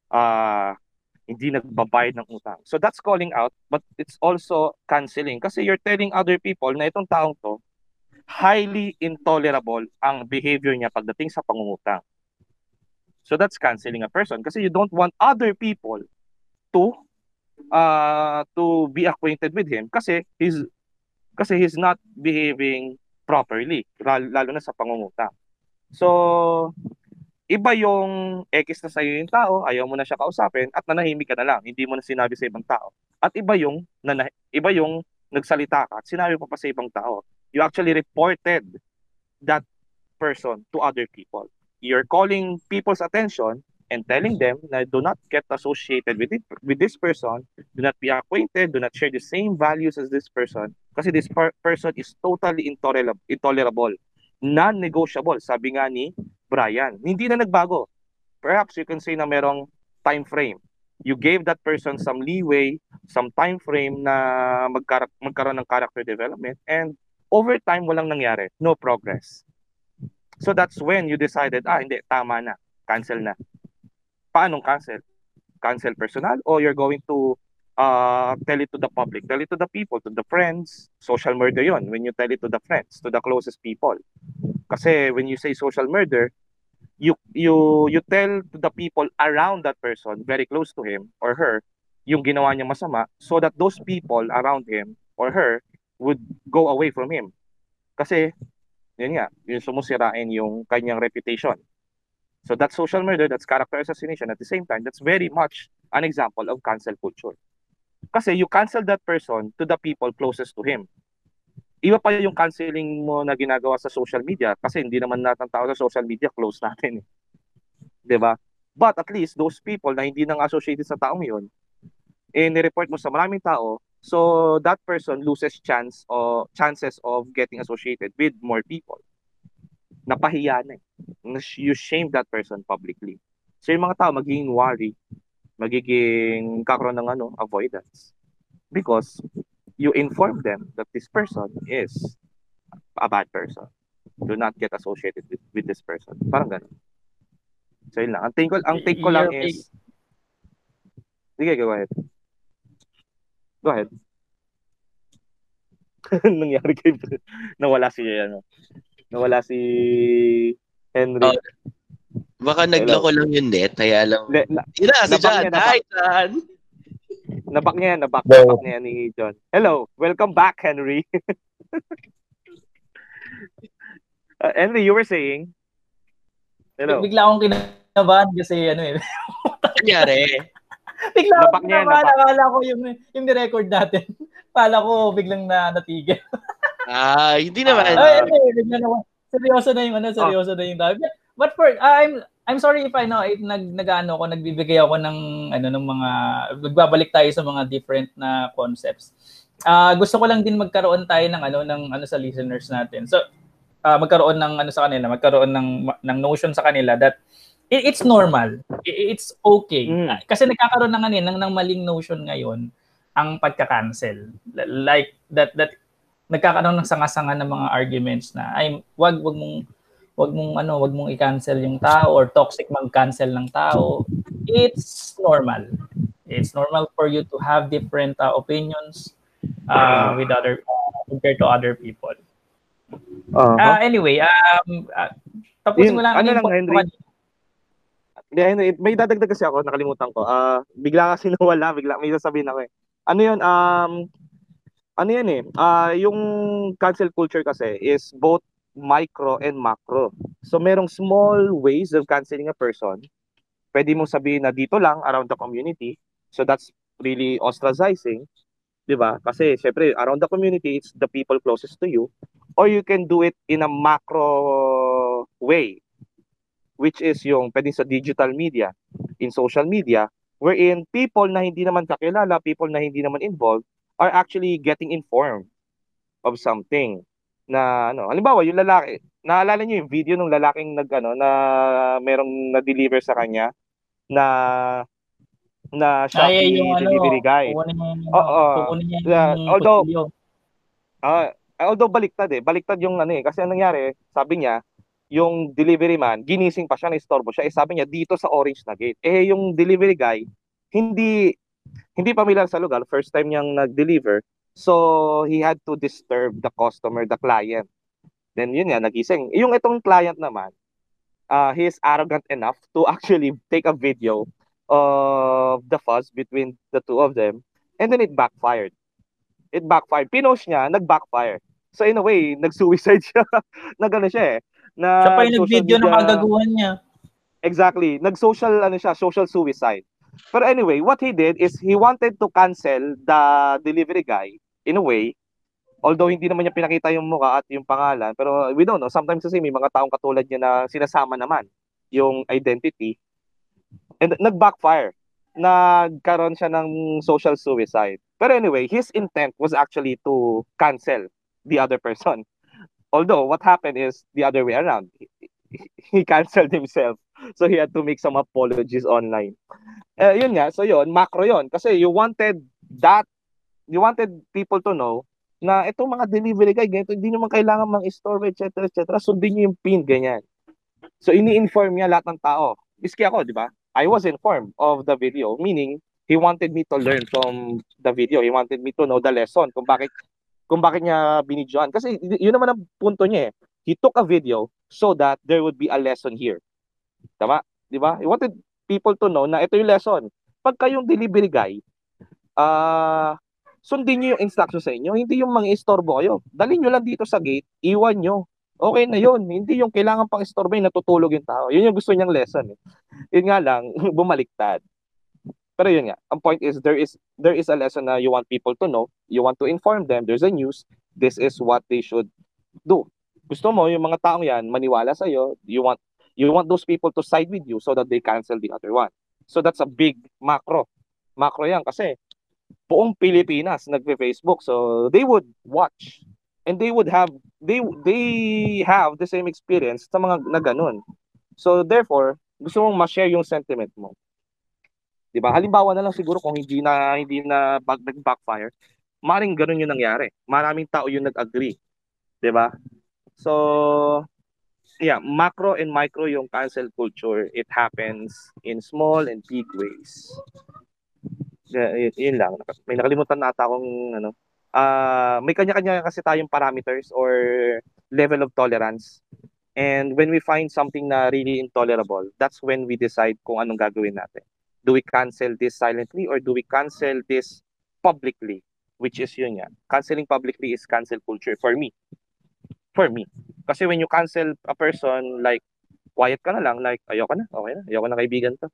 Uh, hindi nagbabayad ng utang. So that's calling out, but it's also canceling kasi you're telling other people na itong taong to highly intolerable ang behavior niya pagdating sa pangungutang. So that's canceling a person kasi you don't want other people to uh, to be acquainted with him kasi he's kasi he's not behaving properly lalo na sa pangungutang. So iba yung X na sa'yo yung tao, ayaw mo na siya kausapin, at nanahimik ka na lang, hindi mo na sinabi sa ibang tao. At iba yung, nana, iba yung nagsalita ka at sinabi mo pa sa ibang tao. You actually reported that person to other people. You're calling people's attention and telling them na do not get associated with it, with this person, do not be acquainted, do not share the same values as this person, kasi this per- person is totally intolerable, intolerable non-negotiable, sabi nga ni Brian. Hindi na nagbago. Perhaps you can say na merong time frame. You gave that person some leeway, some time frame na magkar- magkaroon ng character development and over time walang nangyari. No progress. So that's when you decided, ah, hindi, tama na. Cancel na. Paano cancel? Cancel personal or you're going to uh, tell it to the public, tell it to the people, to the friends. Social murder yon when you tell it to the friends, to the closest people. Kasi when you say social murder, you you you tell to the people around that person, very close to him or her, yung ginawa niya masama so that those people around him or her would go away from him. Kasi yun nga, yung sumusirain yung kanyang reputation. So that's social murder, that's character assassination. At the same time, that's very much an example of cancel culture. Kasi you cancel that person to the people closest to him. Iba pa yung canceling mo na ginagawa sa social media kasi hindi naman natin tao sa social media close natin. Eh. 'Di ba? But at least those people na hindi nang associated sa taong 'yon, eh ni-report mo sa maraming tao, so that person loses chance or chances of getting associated with more people. Napahiya na eh. You shame that person publicly. So yung mga tao magiging worry magiging kakaroon ng ano, avoidance. Because you inform them that this person is a bad person. Do not get associated with, with this person. Parang ganun. So yun lang. Ang take ko, ang take ko lang is Sige, go ahead. Go ahead. nangyari kay nawala si ano nawala si Henry oh, Baka nagloko lang yung net, kaya lang. Le, na, na, si John. Hi, John. Nabak niya nabak, nabak niya ni John. Hello, welcome back, Henry. uh, Henry, you were saying? Hello. Bigla akong kinabahan kasi ano eh. Nangyari? bigla akong kinabahan. Akala ko yung, yung record natin. Akala ko biglang na natigil. ah, hindi naman. Ay, ay, ay, bigla na, seryoso na yung ano, seryoso oh. na yung dami. But for, uh, I'm, I'm sorry if I know, if nag, nag-ano ko, nagbibigay ako ng, ano, ng mga, nagbabalik tayo sa mga different na concepts. Uh, gusto ko lang din magkaroon tayo ng, ano, ng, ano sa listeners natin. So, uh, magkaroon ng, ano sa kanila, magkaroon ng, ng notion sa kanila that it, it's normal. It, it's okay. Mm. Kasi nagkakaroon ng, ano, ng, ng maling notion ngayon ang pagka-cancel. Like, that, that, nagkakaroon ng sanga-sanga ng mga arguments na ay wag wag mong wag mong ano, wag mong i-cancel yung tao or toxic mag-cancel ng tao. It's normal. It's normal for you to have different uh, opinions uh, with other uh, compared to other people. Uh-huh. Uh, anyway, um uh, tapusin mo lang ano lang Henry. Hindi, Henry, may dadagdag kasi ako, nakalimutan ko. Uh, bigla kasi nawala, bigla may sasabihin ako eh. Ano 'yun? Um ano yan eh, uh, yung cancel culture kasi is both micro and macro. So merong small ways of canceling a person. Pwede mo sabihin na dito lang around the community. So that's really ostracizing. 'Di ba? Kasi syempre around the community it's the people closest to you or you can do it in a macro way which is yung pwede sa digital media, in social media, wherein people na hindi naman kakilala, people na hindi naman involved, are actually getting informed of something na ano, halimbawa yung lalaki, naalala niyo yung video ng lalaking nag ano na merong na-deliver sa kanya na na Shopee yung, ano, delivery ano, guy. Oo. Yeah, although uh, although baliktad eh. Baliktad yung ano eh kasi anong nangyari, sabi niya yung delivery man, ginising pa siya na istorbo siya. Eh sabi niya dito sa orange na gate. Eh yung delivery guy, hindi hindi familiar sa lugar, first time niyang nag-deliver. So, he had to disturb the customer, the client. Then yun nga, nagising. Yung itong client naman, uh, he is arrogant enough to actually take a video of the fuss between the two of them and then it backfired. It backfired. Pinost niya, nag-backfire. So in a way, nag-suicide siya. na gano'n siya eh. Na Siya pa yung nag-video ng kagaguhan niya. Exactly. Nag-social, ano siya, social suicide. But anyway, what he did is he wanted to cancel the delivery guy in a way. Although hindi naman niya pinakita yung mukha at yung pangalan. Pero we don't know. Sometimes kasi may mga taong katulad niya na sinasama naman yung identity. And nag-backfire. Nagkaroon siya ng social suicide. Pero anyway, his intent was actually to cancel the other person. Although what happened is the other way around. He, canceled himself. So he had to make some apologies online. Eh, yun nga, so yun, macro yun. Kasi you wanted that, you wanted people to know na itong mga delivery guy, ganito, hindi naman kailangan mang store, etc., etc. Sundin nyo yung pin, ganyan. So ini-inform niya lahat ng tao. Iski ako, di ba? I was informed of the video, meaning he wanted me to learn from the video. He wanted me to know the lesson kung bakit kung bakit niya binidyoan. Kasi yun naman ang punto niya eh. He took a video so that there would be a lesson here. Tama? Di ba? He wanted people to know na ito yung lesson. Pag kayong delivery guy, uh, sundin nyo yung instruction sa inyo. Hindi yung mga istorbo kayo. Dalhin nyo lang dito sa gate, iwan nyo. Okay na yun. Hindi yung kailangan pang istorbo yung natutulog yung tao. Yun yung gusto niyang lesson. Eh. Yun nga lang, bumaliktad. Pero yun nga, ang point is there is there is a lesson na you want people to know, you want to inform them, there's a news, this is what they should do. Gusto mo yung mga taong yan maniwala sa iyo, you want You want those people to side with you so that they cancel the other one. So that's a big macro. Macro yan kasi buong Pilipinas nagpe-Facebook. So they would watch and they would have they they have the same experience sa mga na ganun. So therefore, gusto mong ma-share yung sentiment mo. 'Di ba? Halimbawa na lang siguro kung hindi na hindi na bag nag-backfire, maring ganun yung nangyari. Maraming tao yung nag-agree. 'Di ba? So yeah, macro and micro yung cancel culture. It happens in small and big ways. Yun, yun lang. May nakalimutan na ata akong ano. Uh, may kanya-kanya kasi tayong parameters or level of tolerance. And when we find something na really intolerable, that's when we decide kung anong gagawin natin. Do we cancel this silently or do we cancel this publicly? Which is yun yan. Canceling publicly is cancel culture for me. For me. Kasi when you cancel a person, like, quiet ka na lang, like, ayoko na, okay na, ayoko na kaibigan to.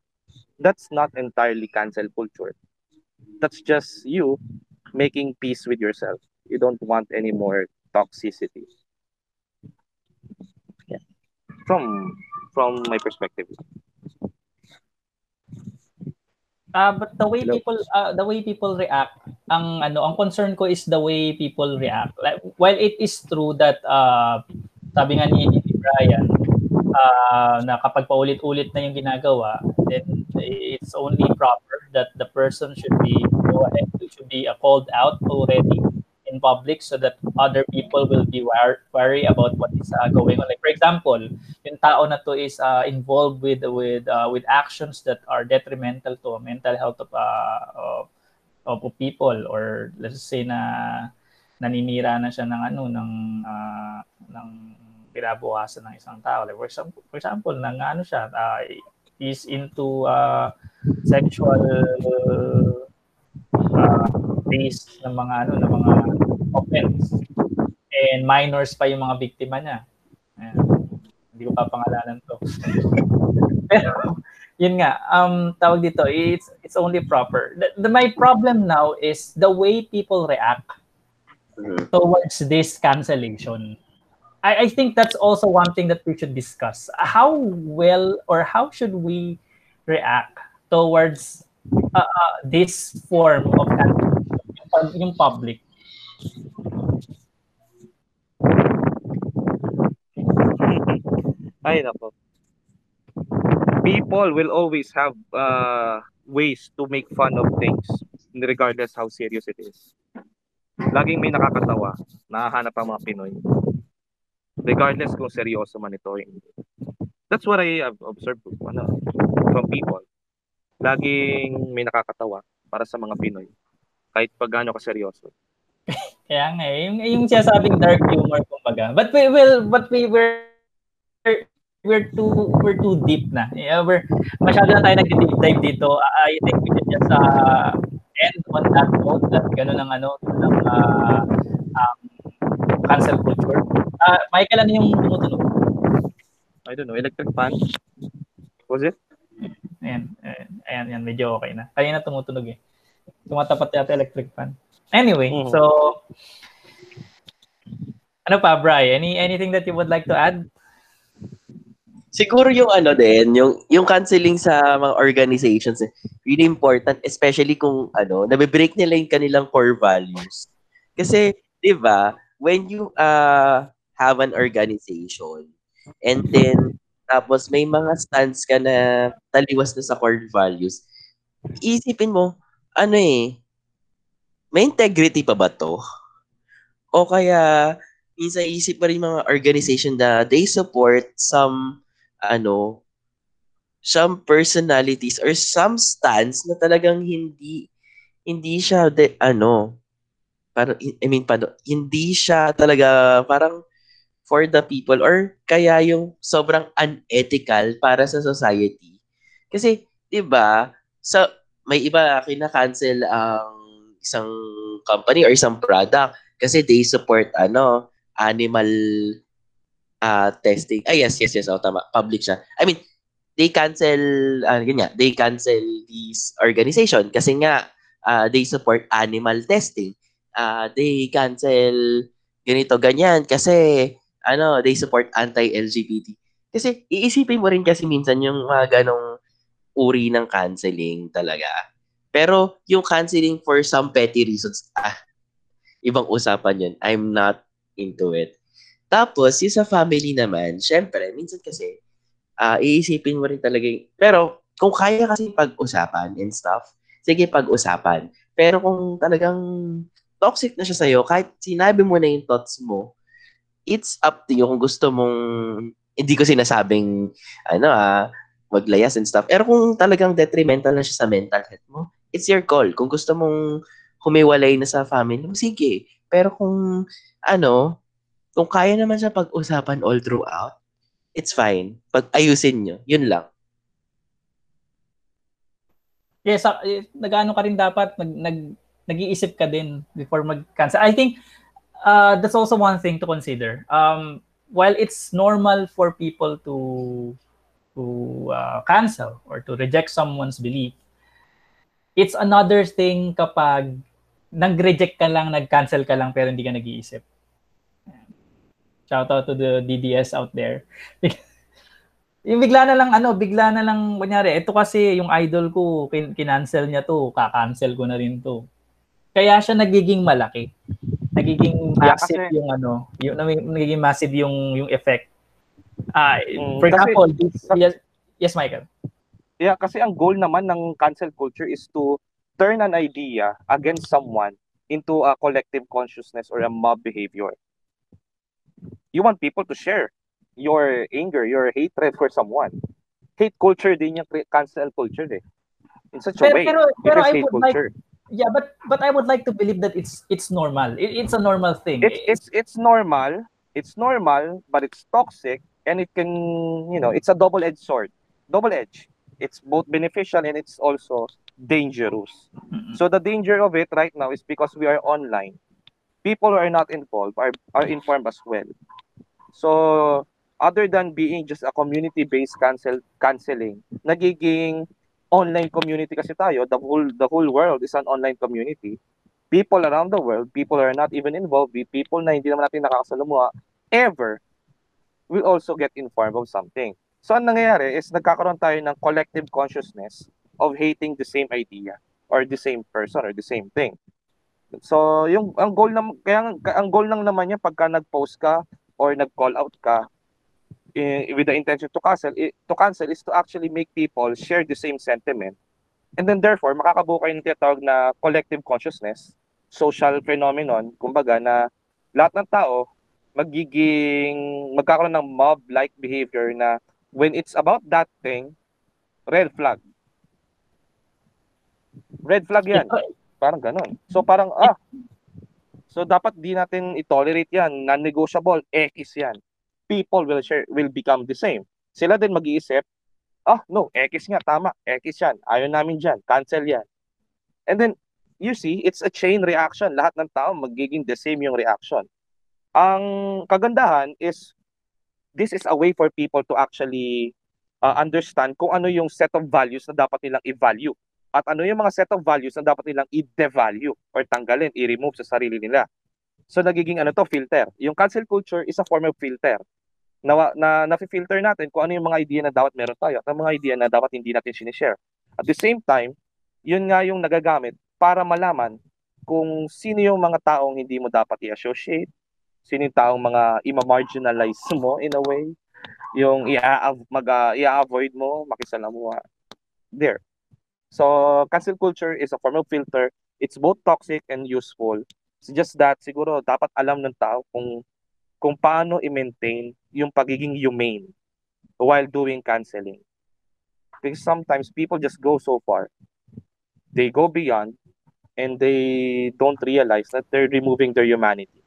That's not entirely cancel culture. That's just you making peace with yourself. You don't want any more toxicity. Yeah. From from my perspective. Uh, but the way people uh, the way people react ang ano ang concern ko is the way people react like while it is true that uh, sabi nga ni, ni Brian, uh, na kapag paulit-ulit na yung ginagawa, then it's only proper that the person should be go ahead, should be uh, called out already in public so that other people will be wary about what is uh, going on. Like for example, yung tao na to is uh, involved with with uh, with actions that are detrimental to mental health of uh, of, of people or let's say na naninira na siya ng ano ng uh, ng kinabukasan ng isang tao. Like for example, for example, nang ano siya, uh, is into uh, sexual uh, base ng mga ano ng mga offense and minors pa yung mga biktima niya. Ayan. Hindi ko pa pangalanan to. Pero yun nga, um tawag dito, it's it's only proper. The, the my problem now is the way people react mm-hmm. towards this cancellation. I, I think that's also one thing that we should discuss. How well or how should we react towards uh, uh, this form of cancellation, yung public? Ay, nako. People will always have uh, ways to make fun of things regardless how serious it is. Laging may nakakatawa, nahahanap ang mga Pinoy regardless kung seryoso man ito. That's what I have observed ano, from people. laging may nakakatawa para sa mga Pinoy. Kahit pag gaano ka seryoso. Kaya nga, eh, yung, yung siyasabing dark humor, kumbaga. But we will, but we were, we're too, we're too deep na. Yeah, we're, masyado na tayo nag-deep dive dito. I think we should just uh, end on that note, that gano'n ng ano, ng uh, cancel culture. Uh, Michael, ano yung tumutunog? I don't know, electric fan? Was it? Ayan, ayan, ayan, ayan, medyo okay na. Kaya na tumutunog eh. Tumatapat yata electric fan. Anyway, mm-hmm. so ano pa, Bri? Any anything that you would like to add? Siguro yung ano din, yung yung canceling sa mga organizations really important especially kung ano, nabe-break nila yung kanilang core values. Kasi 'di ba, when you uh have an organization and then tapos may mga stands ka na taliwas na sa core values, isipin mo, ano eh, may integrity pa ba to? O kaya, minsan isip pa rin mga organization na they support some, ano, some personalities or some stands na talagang hindi, hindi siya, de, ano, parang, I mean, paano, hindi siya talaga, parang, for the people or kaya yung sobrang unethical para sa society. Kasi, 'di ba, sa may iba kina-cancel ang isang company or isang product kasi they support ano animal uh, testing. Ah, yes, yes, yes. Oh, tama. Public siya. I mean, they cancel, uh, ganyan, they cancel this organization kasi nga, uh, they support animal testing. Uh, they cancel ganito, ganyan kasi, ano, they support anti-LGBT. Kasi, iisipin mo rin kasi minsan yung mga ganong uri ng canceling talaga pero yung canceling for some petty reasons, ah, ibang usapan yun. I'm not into it. Tapos, yung sa family naman, syempre, minsan kasi, uh, iisipin mo rin talaga yung, pero kung kaya kasi pag-usapan and stuff, sige pag-usapan. Pero kung talagang toxic na siya sa'yo, kahit sinabi mo na yung thoughts mo, it's up to you kung gusto mong, hindi ko sinasabing, ano ah, maglayas and stuff. Pero kung talagang detrimental na siya sa mental health mo, it's your call. Kung gusto mong humiwalay na sa family mo, sige. Pero kung, ano, kung kaya naman siya pag-usapan all throughout, it's fine. Pag ayusin nyo, yun lang. Yes, uh, nag-ano ka rin dapat, nag, nag, nag-iisip ka din before mag-cancel. I think uh, that's also one thing to consider. Um, while it's normal for people to to uh, cancel or to reject someone's belief, it's another thing kapag nag-reject ka lang, nag-cancel ka lang, pero hindi ka nag-iisip. Shout out to the DDS out there. yung bigla na lang, ano, bigla na lang, kunyari, ito kasi yung idol ko, kin- kinancel niya to, kakancel ko na rin to. Kaya siya nagiging malaki. Nagiging massive yeah, yung ano, yung nagiging massive yung yung effect. Ah, uh, for kasi, example, this, yes, yes, Michael. Yeah, kasi ang goal naman ng cancel culture is to turn an idea against someone into a collective consciousness or a mob behavior. You want people to share your anger, your hatred for someone. Hate culture din yung cancel culture eh. In such a pero, way. Pero, pero I would culture. like Yeah, but but I would like to believe that it's it's normal. It, it's a normal thing. It's it's it's normal. It's normal, but it's toxic and it can, you know, it's a double-edged sword. Double-edged it's both beneficial and it's also dangerous. So the danger of it right now is because we are online. People who are not involved are, are informed as well. So other than being just a community-based cancel canceling, nagiging online community kasi tayo, the whole the whole world is an online community. People around the world, people are not even involved, people na hindi naman natin nakakasalamuha ever will also get informed of something. So, ang nangyayari is nagkakaroon tayo ng collective consciousness of hating the same idea or the same person or the same thing. So, yung ang goal na kaya ang goal lang naman niya pagka nag-post ka or nag-call out ka eh, with the intention to cancel to cancel is to actually make people share the same sentiment. And then therefore, makakabuo kayo ng tinatawag na collective consciousness, social phenomenon, kumbaga na lahat ng tao magiging magkakaroon ng mob-like behavior na when it's about that thing, red flag. Red flag yan. Parang ganun. So parang, ah, so dapat di natin i-tolerate yan. Non-negotiable, X yan. People will share, will become the same. Sila din mag-iisip, ah, no, X nga, tama, X yan. Ayaw namin dyan, cancel yan. And then, you see, it's a chain reaction. Lahat ng tao magiging the same yung reaction. Ang kagandahan is, this is a way for people to actually uh, understand kung ano yung set of values na dapat nilang i-value at ano yung mga set of values na dapat nilang i-devalue or tanggalin, i-remove sa sarili nila. So nagiging ano to, filter. Yung cancel culture is a form of filter. Na, na, na-filter natin kung ano yung mga idea na dapat meron tayo at ang mga idea na dapat hindi natin sinishare. At the same time, yun nga yung nagagamit para malaman kung sino yung mga taong hindi mo dapat i-associate, sino yung taong mga ima-marginalize mo in a way, yung i-avoid mo, makisalamuha. There. So, cancel culture is a form of filter. It's both toxic and useful. It's just that siguro dapat alam ng tao kung kung paano i-maintain yung pagiging humane while doing canceling. Because sometimes people just go so far. They go beyond and they don't realize that they're removing their humanity.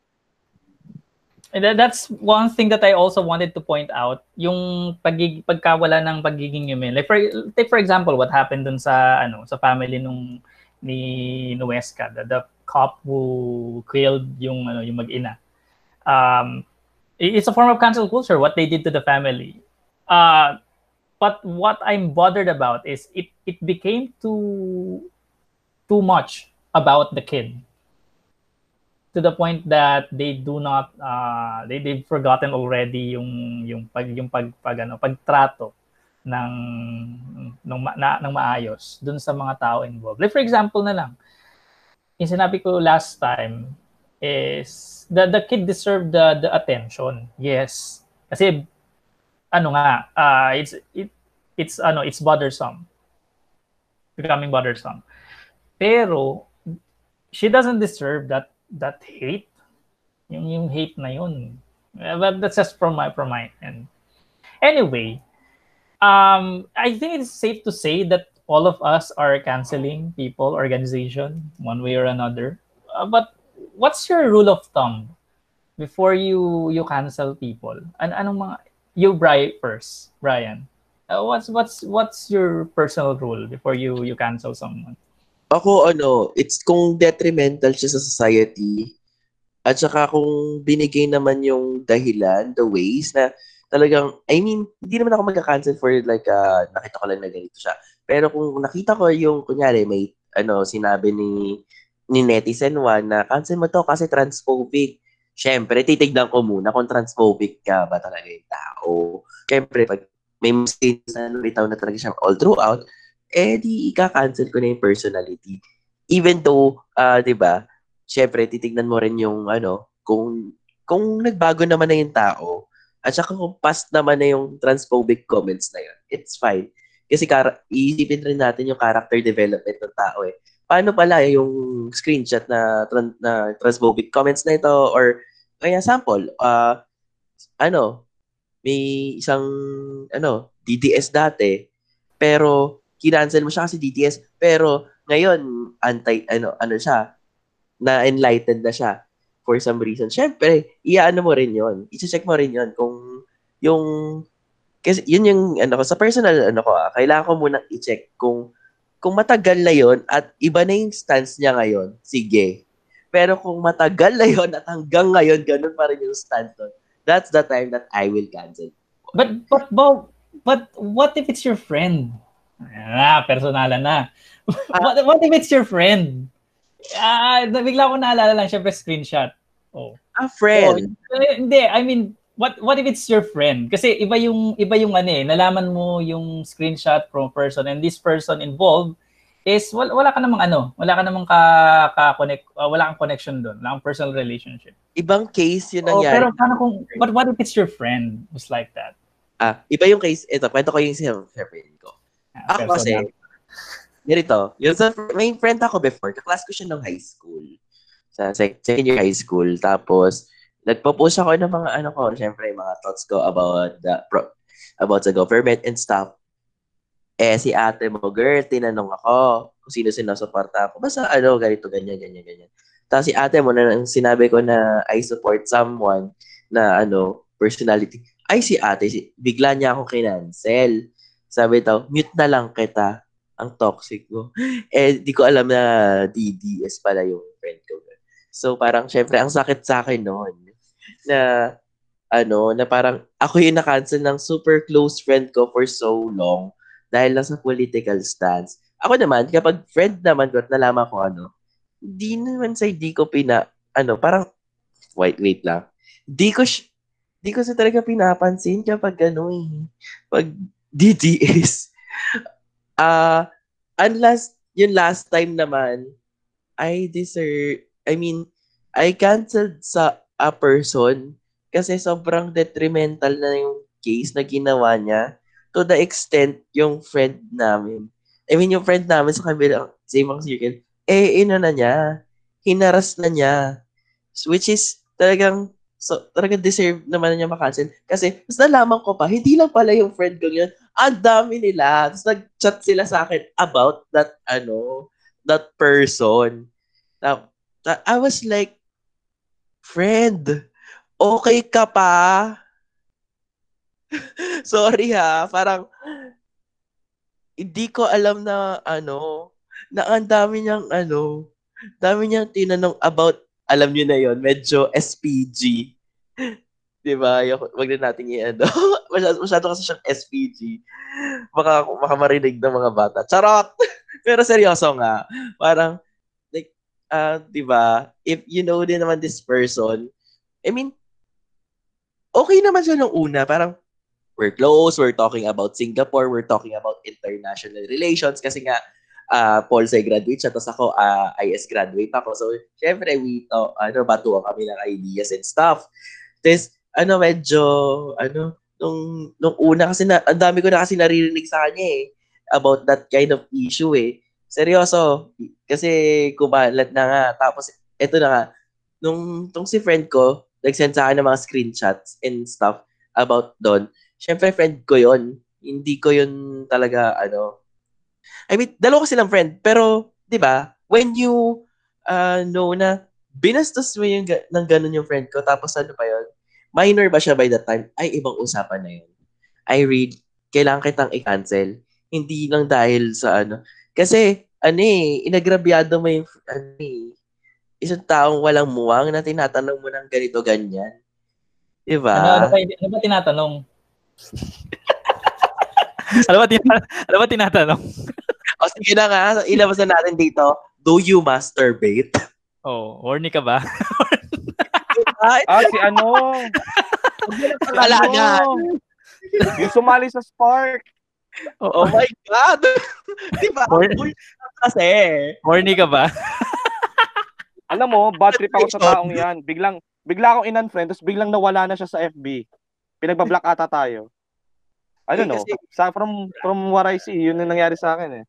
And that's one thing that I also wanted to point out, yung pagig pagkawala ng pagiging human. Like for take for example what happened dun sa ano sa family nung ni Nuesca, the, the cop who killed yung ano yung mag-ina. Um it's a form of cancel culture what they did to the family. Uh but what I'm bothered about is it it became too too much about the kid to the point that they do not uh, they they've forgotten already yung yung pag yung pag, pag ano pagtrato ng ng na, ng maayos dun sa mga tao involved. Like for example na lang, yung sinabi ko last time is the the kid deserved the the attention. Yes. Kasi ano nga, uh, it's it it's ano, it's bothersome. Becoming bothersome. Pero she doesn't deserve that that hate, yung, yung hate na yun. But that's just from my, from my end. Anyway, um, I think it's safe to say that all of us are canceling people, organization, one way or another. Uh, but what's your rule of thumb before you you cancel people? An anong mga you Brian first, Brian. Uh, what's what's what's your personal rule before you you cancel someone? Ako, ano, it's kung detrimental siya sa society, at saka kung binigay naman yung dahilan, the ways na talagang, I mean, hindi naman ako magka-cancel for like, uh, nakita ko lang na ganito siya. Pero kung nakita ko yung, kunyari, may, ano, sinabi ni, ni netizen one na cancel mo to kasi transphobic. Siyempre, titignan ko muna kung transphobic ka ba talaga yung tao. Siyempre, pag may mistakes na lumitaw na talaga siya all throughout, eh di ika-cancel ko na yung personality. Even though, uh, 'di ba? Syempre titignan mo rin yung ano, kung kung nagbago naman na yung tao at saka kung past naman na yung transphobic comments na yun, it's fine. Kasi kar- iisipin rin natin yung character development ng tao eh. Paano pala yung screenshot na, tran- na transphobic comments na ito or kaya sample, uh, ano, may isang ano, DDS dati pero kinancel mo siya kasi DTS. Pero ngayon, anti, ano, ano siya, na enlightened na siya for some reason. Siyempre, iaano mo rin yon I-check mo rin yon kung yung kasi yun yung ano ko sa personal ano ko ah, kailangan ko muna i-check kung kung matagal na yon at iba na yung stance niya ngayon, sige. Pero kung matagal na yon at hanggang ngayon ganun pa rin yung stance nun, that's the time that I will cancel. But but Bob, but what if it's your friend? Ah, personalan na. what, what if it's your friend? Ah, bigla ko naalala lang, syempre screenshot. Oh. A friend. Oh, hindi, I mean, what what if it's your friend? Kasi iba yung iba yung ano eh, nalaman mo yung screenshot from person and this person involved is wala, wala ka namang ano, wala ka namang ka, ka connect, uh, wala kang connection doon, wala kang personal relationship. Ibang case yun oh, nangyari. pero paano kung what what if it's your friend who's like that? Ah, iba yung case, ito, kwento ko yung friend ko. Ako kasi, ganito, yung sa, may friend ako before, kaklase ko siya ng high school. Sa second year high school. Tapos, nagpo-post ako ng mga ano ko, syempre, mga thoughts ko about the, about the government and stuff. Eh, si ate mo, girl, tinanong ako kung sino sinusuporta ako. Basta ano, ganito, ganyan, ganyan, ganyan. Tapos si ate mo, na sinabi ko na I support someone na ano, personality. Ay, si ate, si, bigla niya ako kinancel. Sabi daw, mute na lang kita. Ang toxic ko. Eh, di ko alam na DDS pala yung friend ko. So, parang, syempre, ang sakit sa akin noon na ano, na parang ako yung na-cancel ng super close friend ko for so long dahil lang sa political stance. Ako naman, kapag friend naman ko at nalaman ko ano, di naman sa di ko pina, ano, parang, wait, wait lang. Di ko, di ko sa talaga pinapansin kapag ano eh, pag DDS. Ah, uh, unless, yung last time naman, I deserve, I mean, I canceled sa a person kasi sobrang detrimental na yung case na ginawa niya to the extent yung friend namin. I mean, yung friend namin sa kabilang same ang circle, eh, ino na niya. Hinaras na niya. Which is, talagang, so, talagang deserve naman na niya makancel. Kasi, mas nalaman ko pa, hindi lang pala yung friend ko yun. Ang dami nila. Tapos nag-chat sila sa akin about that, ano, that person. Na, I was like, friend, okay ka pa? Sorry ha, parang hindi ko alam na ano, na ang dami niyang ano, dami niyang tinanong about, alam niyo na yon medyo SPG. Di ba? Wag na natin i-ano. masyado, masyado kasi siyang SPG. Baka, baka marinig ng mga bata. Charot! Pero seryoso nga. Parang, uh, di ba? If you know din naman this person, I mean, okay naman siya nung una. Parang, we're close, we're talking about Singapore, we're talking about international relations kasi nga, uh, Paul say graduate siya, tapos ako uh, IS graduate ako. So, syempre, we talk, ano, batuan kami ng ideas and stuff. Tapos, ano, medyo, ano, nung, nung una kasi na, ang dami ko na kasi naririnig sa kanya eh, about that kind of issue eh. Seryoso, kasi kumalat na nga. Tapos, eto na nga, nung, nung si friend ko, nag-send sa akin ng mga screenshots and stuff about doon. Siyempre, friend ko yon Hindi ko yun talaga, ano. I mean, dalawa ko silang friend. Pero, di ba, when you uh, know na binastos mo yung ng ganun yung friend ko, tapos ano pa yon minor ba siya by that time? Ay, ibang usapan na yun. I read, kailangan kitang i-cancel. Hindi lang dahil sa ano. Kasi, ano eh, inagrabyado mo yung, ano eh, isang taong walang muwang na tinatanong mo ng ganito, ganyan. Diba? Ano, ano, ba, ano ba tinatanong? ano, ba tina- ano ba tinatanong? o sige na nga, ilabas na natin dito. Do you masturbate? Oh, horny ka ba? ah, si ano? Wala nga. Yung sumali sa Spark. Oh, oh my God! Di ba? Horny kasi. Horny ka ba? Alam mo, bad trip ako sa taong yan. Biglang, bigla akong in-unfriend, tapos biglang nawala na siya sa FB. Pinagbablock ata tayo. I don't know. Sa, from, from what I see, yun yung nangyari sa akin eh.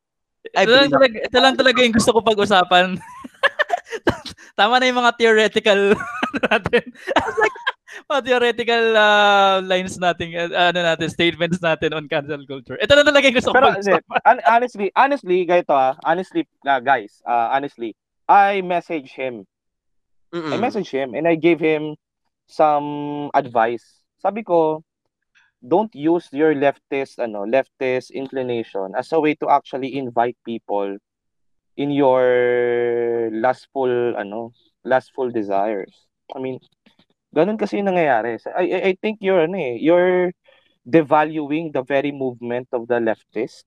Ito lang, talaga, ito lang talaga yung gusto ko pag-usapan. Tama na yung mga theoretical natin. Mga theoretical uh, lines natin, uh, ano natin, statements natin on cancel culture. Ito na talaga yung gusto ko pag-usapan. honestly, honestly, guys, ah, honestly, uh, guys, uh, honestly, I messaged him. Mm-mm. I messaged him and I gave him some advice. Sabi ko, don't use your leftist ano, leftist inclination as a way to actually invite people in your lustful ano, lustful desires. I mean, ganun kasi yung nangyayari. I, I, think you're ano eh, you're devaluing the very movement of the leftist.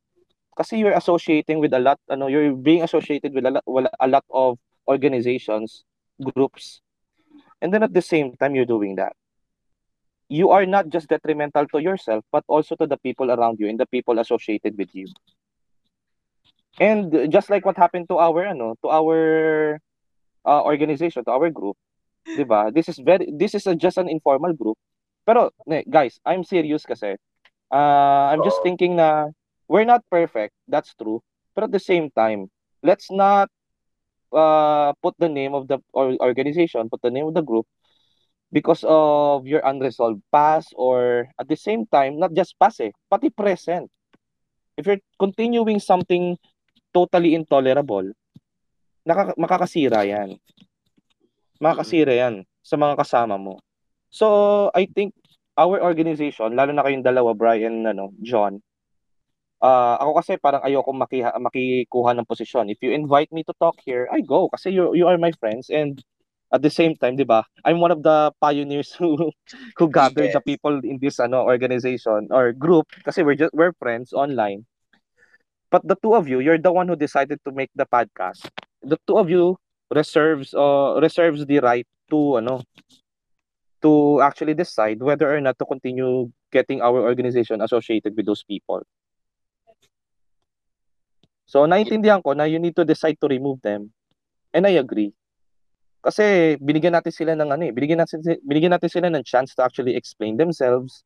Kasi you're associating with a lot ano you're being associated with a lot a lot of organizations groups. And then at the same time you're doing that. You are not just detrimental to yourself but also to the people around you and the people associated with you. And just like what happened to our ano to our uh, organization to our group diba this is very this is a, just an informal group pero guys i'm serious kasi uh, i'm just thinking na we're not perfect, that's true. But at the same time, let's not uh, put the name of the organization, put the name of the group because of your unresolved past or at the same time, not just past eh, pati present. if you're continuing something totally intolerable, naka, makakasira yan. Makakasira yan sa mga kasama mo. So, I think our organization, lalo na kayong dalawa, Brian, ano, John, uh, ako kasi parang ayoko makiha, makikuha ng posisyon. If you invite me to talk here, I go kasi you, you are my friends and at the same time, 'di ba? I'm one of the pioneers who who gathered yes. the people in this ano organization or group kasi we're just we're friends online. But the two of you, you're the one who decided to make the podcast. The two of you reserves uh reserves the right to ano to actually decide whether or not to continue getting our organization associated with those people. So, naintindihan ko na you need to decide to remove them. And I agree. Kasi binigyan natin sila ng ano eh, binigyan natin binigyan natin sila ng chance to actually explain themselves,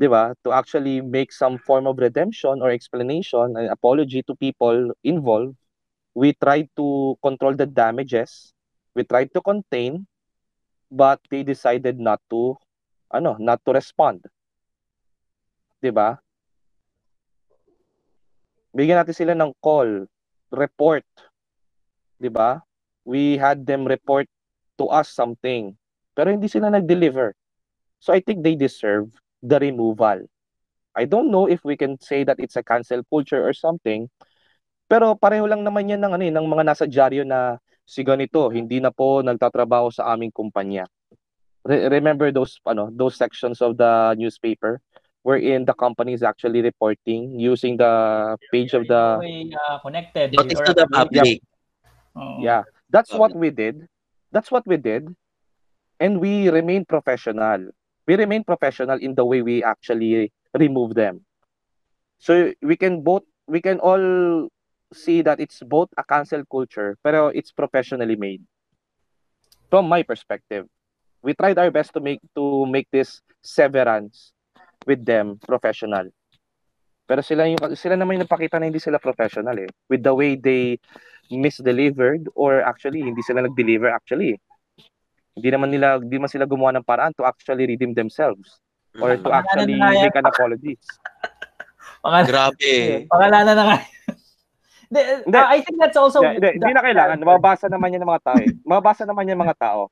'di ba? To actually make some form of redemption or explanation and apology to people involved. We tried to control the damages. We tried to contain but they decided not to ano, not to respond. 'Di ba? Bigyan natin sila ng call, report. 'Di ba? We had them report to us something. Pero hindi sila nag-deliver. So I think they deserve the removal. I don't know if we can say that it's a cancel culture or something. Pero pareho lang naman yan ng, ano, eh, ng mga nasa dyaryo na si ganito, hindi na po nagtatrabaho sa aming kumpanya. Re- remember those ano those sections of the newspaper wherein the company is actually reporting using the page of the way, uh, connected notice to the public. Oh. Yeah, that's what we did. That's what we did, and we remain professional. We remain professional in the way we actually remove them. So we can both we can all see that it's both a cancel culture, pero it's professionally made. From my perspective, we tried our best to make to make this severance with them professional. Pero sila yung sila naman yung napakita na hindi sila professional eh with the way they misdelivered or actually hindi sila nag-deliver actually. Hindi naman nila hindi man sila gumawa ng paraan to actually redeem themselves or to actually make an apology. Pangal- Grabe. Pangalanan na nga. De, uh, I think that's also hindi, hindi, hindi na kailangan. Mababasa naman yan ng mga tao. Eh. Mababasa naman yan ng mga tao.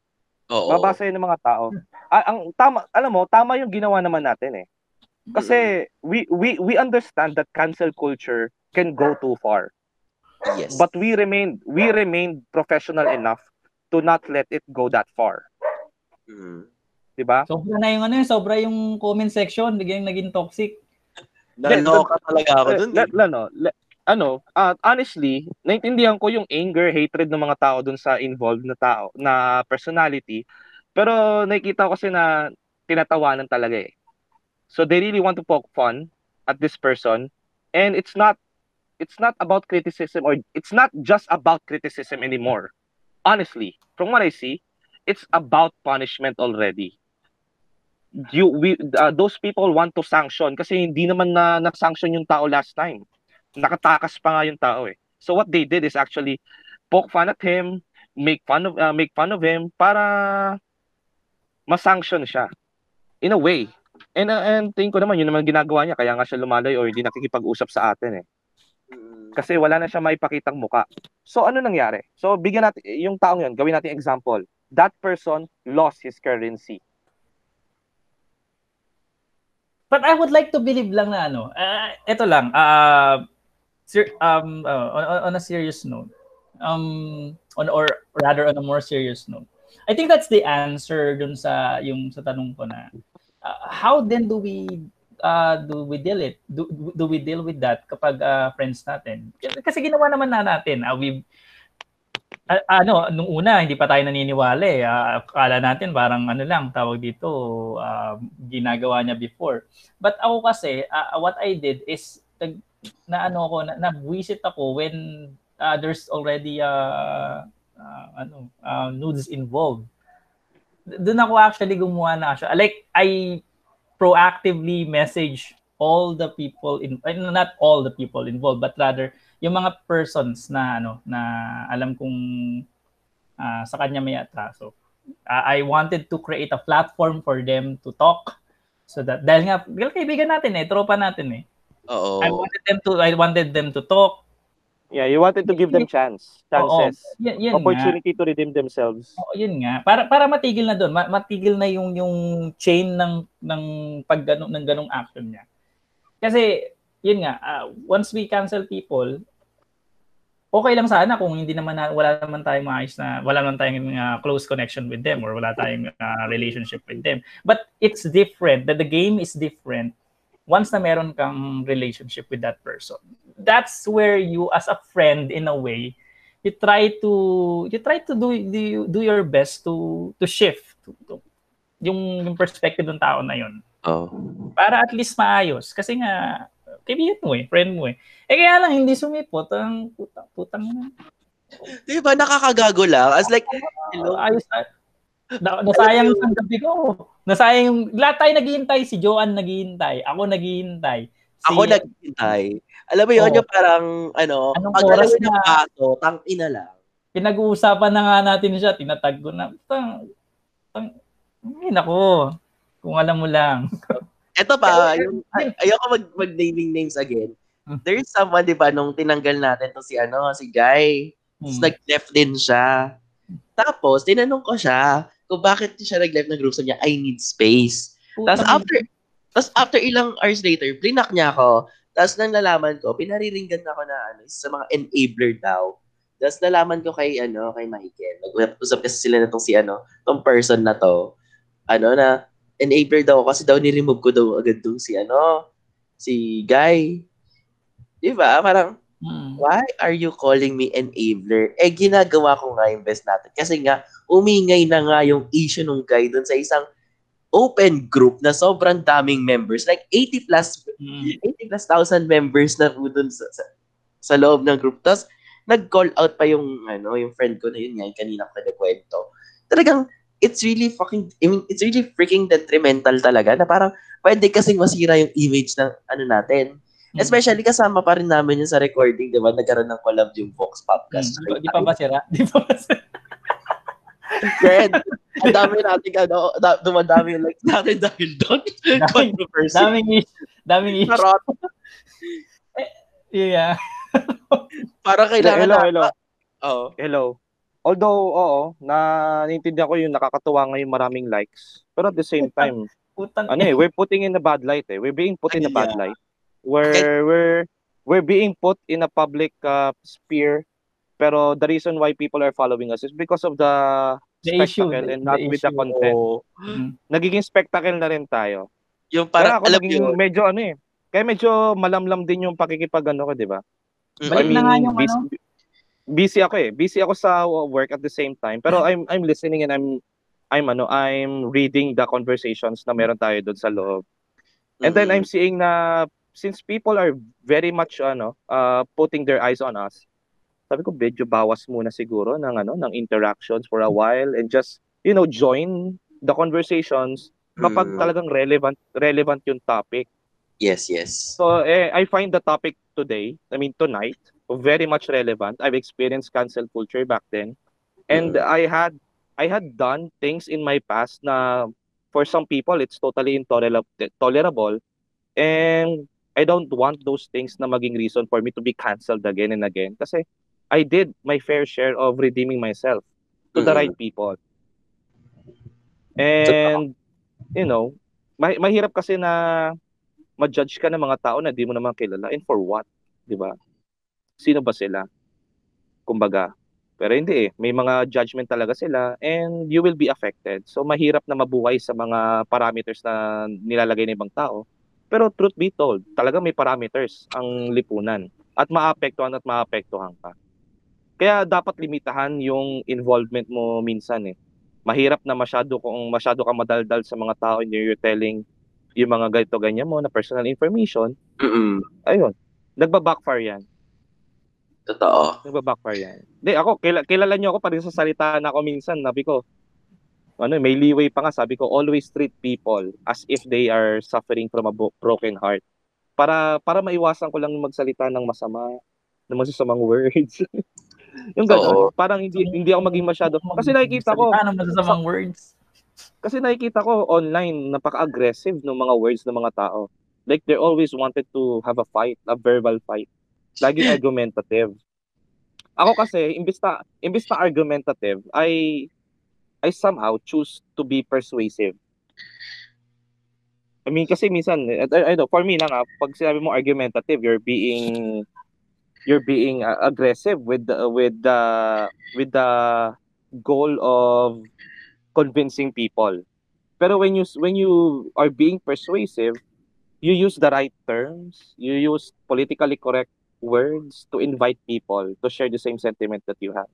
Oo. Mababasa yan ng mga tao. Ah, ang tama, alam mo, tama yung ginawa naman natin eh. Kasi we we we understand that cancel culture can go too far. Yes. But we remain we remain professional enough to not let it go that far. Mm. 'Di ba? Sobra na yung ano, eh, sobra yung comment section, biglang naging toxic. Naloka talaga ako dun. Eh. Ano, ano, uh, honestly, naintindihan ko yung anger, hatred ng mga tao dun sa involved na tao, na personality. Pero nakikita ko kasi na tinatawanan talaga eh. So they really want to poke fun at this person and it's not it's not about criticism or it's not just about criticism anymore. Honestly, from what I see, it's about punishment already. You we uh, those people want to sanction kasi hindi naman na na-sanction yung tao last time. Nakatakas pa nga yung tao eh. So what they did is actually poke fun at him, make fun of uh, make fun of him para ma-sanction siya. In a way, And, uh, and tingin ko naman, yun naman ginagawa niya, kaya nga siya lumalay or hindi nakikipag-usap sa atin eh. Kasi wala na siya maipakitang muka. So ano nangyari? So bigyan natin, yung taong yun, gawin natin example. That person lost his currency. But I would like to believe lang na ano, uh, ito lang, uh, ser- um, uh, on, on a serious note, um, on or rather on a more serious note, I think that's the answer dun sa yung sa tanong ko na uh, how then do we uh, do we deal it do, do we deal with that kapag uh, friends natin? Kasi ginawa naman na natin uh, we uh, ano nung una hindi pa tayo naniniwala eh. Uh, akala natin parang ano lang tawag dito uh, ginagawa niya before. But ako kasi uh, what I did is tag, na ano ko na, na visit ako when uh, there's already uh, uh, ano uh, nudes involved doon ako actually gumawa na siya. Like, I proactively message all the people in not all the people involved but rather yung mga persons na ano na alam kong uh, sa kanya may atraso. Uh, I wanted to create a platform for them to talk so that dahil nga dahil kaibigan natin eh, tropa natin eh. Oo. I wanted them to I wanted them to talk. Yeah, you wanted to give them chance, chances, Oo. Yan, yan nga. opportunity to redeem themselves. Oo, yun nga. Para para matigil na doon, ma- matigil na yung yung chain ng ng paggano ng ganong action niya. Kasi yun nga, ah, once we cancel people, okay lang sana kung hindi naman na, wala naman tayong maayos na wala naman tayong ah, close connection with them or wala tayong ah, relationship with them. But it's different. That the game is different once na meron kang relationship with that person. That's where you as a friend in a way you try to you try to do do, do your best to to shift to, to, yung yung perspective ng tao na yun. Oo. para at least maayos. Kasi nga kaibigan mo eh friend mo eh. Eh kaya lang hindi sumipot. Ang putang putang na. Di ba, nakakagago lang. As like, hello, ayos na, na nasayang ang gabi ko nasayang yung lahat tayo naghihintay si Joanne naghihintay ako naghihintay si, ako naghihintay. Alam mo yun, Oo. yung parang, ano, Anong pag oras na? baso, tang ina lang. pinag-uusapan na nga natin siya tinatag ko na putang putang ay nako kung alam mo lang Ito pa, yung, ay, ayoko mag, mag-naming names again. Hmm. There is someone, di ba, nung tinanggal natin to si, ano, si Guy. Tapos Hmm. nag-left din siya. Tapos, tinanong ko siya kung bakit siya nag-left ng group. Sabi niya, I need space. Tapos after, tapos after ilang hours later, blinak niya ako. Tapos nang nalaman ko, pinariringgan ako na ano, isa sa mga enabler daw. Tapos nalaman ko kay ano, kay Michael. Nag-usap kasi sila na tong si ano, tong person na to. Ano na enabler daw kasi daw ni-remove ko daw agad tong si ano, si Guy. Di ba? Parang, Hmm. why are you calling me enabler? Eh, ginagawa ko nga yung best natin. Kasi nga, umingay na nga yung issue nung guy dun sa isang open group na sobrang daming members. Like 80 plus, Hmm. 80 plus thousand members na po dun sa, sa, sa loob ng group. Tapos, nag-call out pa yung, ano, yung friend ko na yun nga, yung kanina ko nagkwento. Talagang, it's really fucking, I mean, it's really freaking detrimental talaga na parang pwede kasing masira yung image ng ano natin. Hmm. Especially kasama pa rin namin yun sa recording, di ba? Nagkaroon ng collab yung Vox Podcast. Hmm. Di pa ba sira? Di pa ba sira? Friend, ang dami natin, ano, da, dumadami yung likes natin dahil doon. Daming-. Daming issue. Daming issue. Charot. Yeah. Para kailangan hello, na- hello. Oo. Hello. Although, oo, na naintindihan ko yung nakakatuwa ngayon maraming likes. Pero at the same time, Putang ano eh, we're putting in a bad light eh. We're being put in a bad yeah. light. We're, we're, we're being put in a public uh, sphere. Pero the reason why people are following us is because of the The issue. spectacle the- and not the with the issue. content. Oo. Hmm. Nagiging spectacle na rin tayo. Yung Para ako alam naging medyo ano eh. Kaya medyo malamlam din yung pakikipag ano ko, di ba? Balik na nga yung busy, ano. busy ako eh. Busy ako sa work at the same time. Pero I'm I'm listening and I'm I'm ano, I'm reading the conversations na meron tayo doon sa loob. And then Mm. I'm seeing na since people are very much ano, uh, putting their eyes on us. Sabi ko medyo bawas muna siguro ng ano, ng interactions for a while and just you know, join the conversations kapag Mm. talagang relevant relevant yung topic. Yes, yes. So eh, I find the topic today, I mean tonight, very much relevant. I've experienced cancel culture back then. And Mm. I had I had done things in my past na for some people it's totally intolerable tolerable and I don't want those things na maging reason for me to be canceled again and again kasi I did my fair share of redeeming myself to the Mm. right people. And you know, ma- mahirap kasi na ma-judge ka ng mga tao na di mo naman kilala. And for what? Di ba? Sino ba sila? Kumbaga. Pero hindi eh. May mga judgment talaga sila and you will be affected. So mahirap na mabuhay sa mga parameters na nilalagay ng ibang tao. Pero truth be told, talaga may parameters ang lipunan. At maapektuhan at maapektuhan ka. Kaya dapat limitahan yung involvement mo minsan eh. Mahirap na masyado kung masyado ka madaldal sa mga tao and you're telling yung mga ganito ganyan mo na personal information, Mm-mm. ayun, nagba-backfire yan. Totoo. Nagba-backfire yan. Hindi, ako, kilala, kilala niyo ako pa rin sa salita na ako minsan, sabi ko, ano, may leeway pa nga, sabi ko, always treat people as if they are suffering from a broken heart. Para para maiwasan ko lang magsalita ng masama, ng masasamang words. yung gano'n, parang hindi hindi ako maging masyado. Kasi nakikita ko, Salita ng masasamang words. kasi nakikita ko online, napaka-aggressive ng mga words ng mga tao. Like they always wanted to have a fight, a verbal fight. Laging argumentative. Ako kasi, imbis na, imbis na argumentative, I, I somehow choose to be persuasive. I mean, kasi minsan, I, I know, for me lang ah, pag sinabi mo argumentative, you're being, you're being uh, aggressive with the, with the, with the goal of convincing people. Pero when you, when you are being persuasive, you use the right terms, you use politically correct words to invite people to share the same sentiment that you have.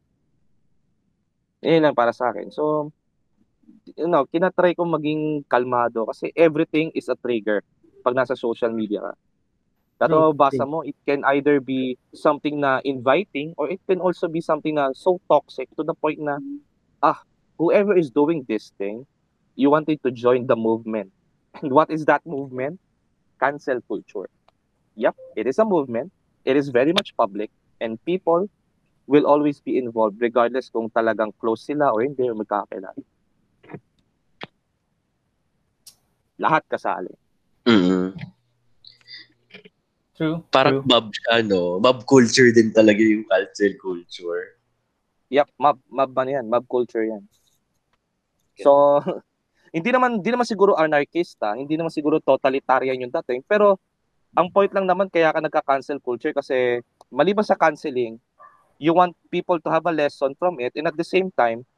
Yun lang para sa akin. So, you know, kinatry ko maging kalmado kasi everything is a trigger pag nasa social media ka. Pero basa mo, it can either be something na inviting or it can also be something na so toxic to the point na, ah, whoever is doing this thing, you wanted to join the movement. And what is that movement? Cancel culture. Yep, it is a movement. It is very much public and people will always be involved regardless kung talagang close sila or hindi o magkakilala. Lahat kasali. Mm. True. Parang true. mob siya, no? Mob culture din talaga yung cancel culture. Yep, mob, mob ano yan, mob culture yan. So, hindi naman hindi naman siguro anarchista, hindi naman siguro totalitarian yung dating, pero ang point lang naman kaya ka nagka-cancel culture kasi maliban sa canceling, you want people to have a lesson from it and at the same time,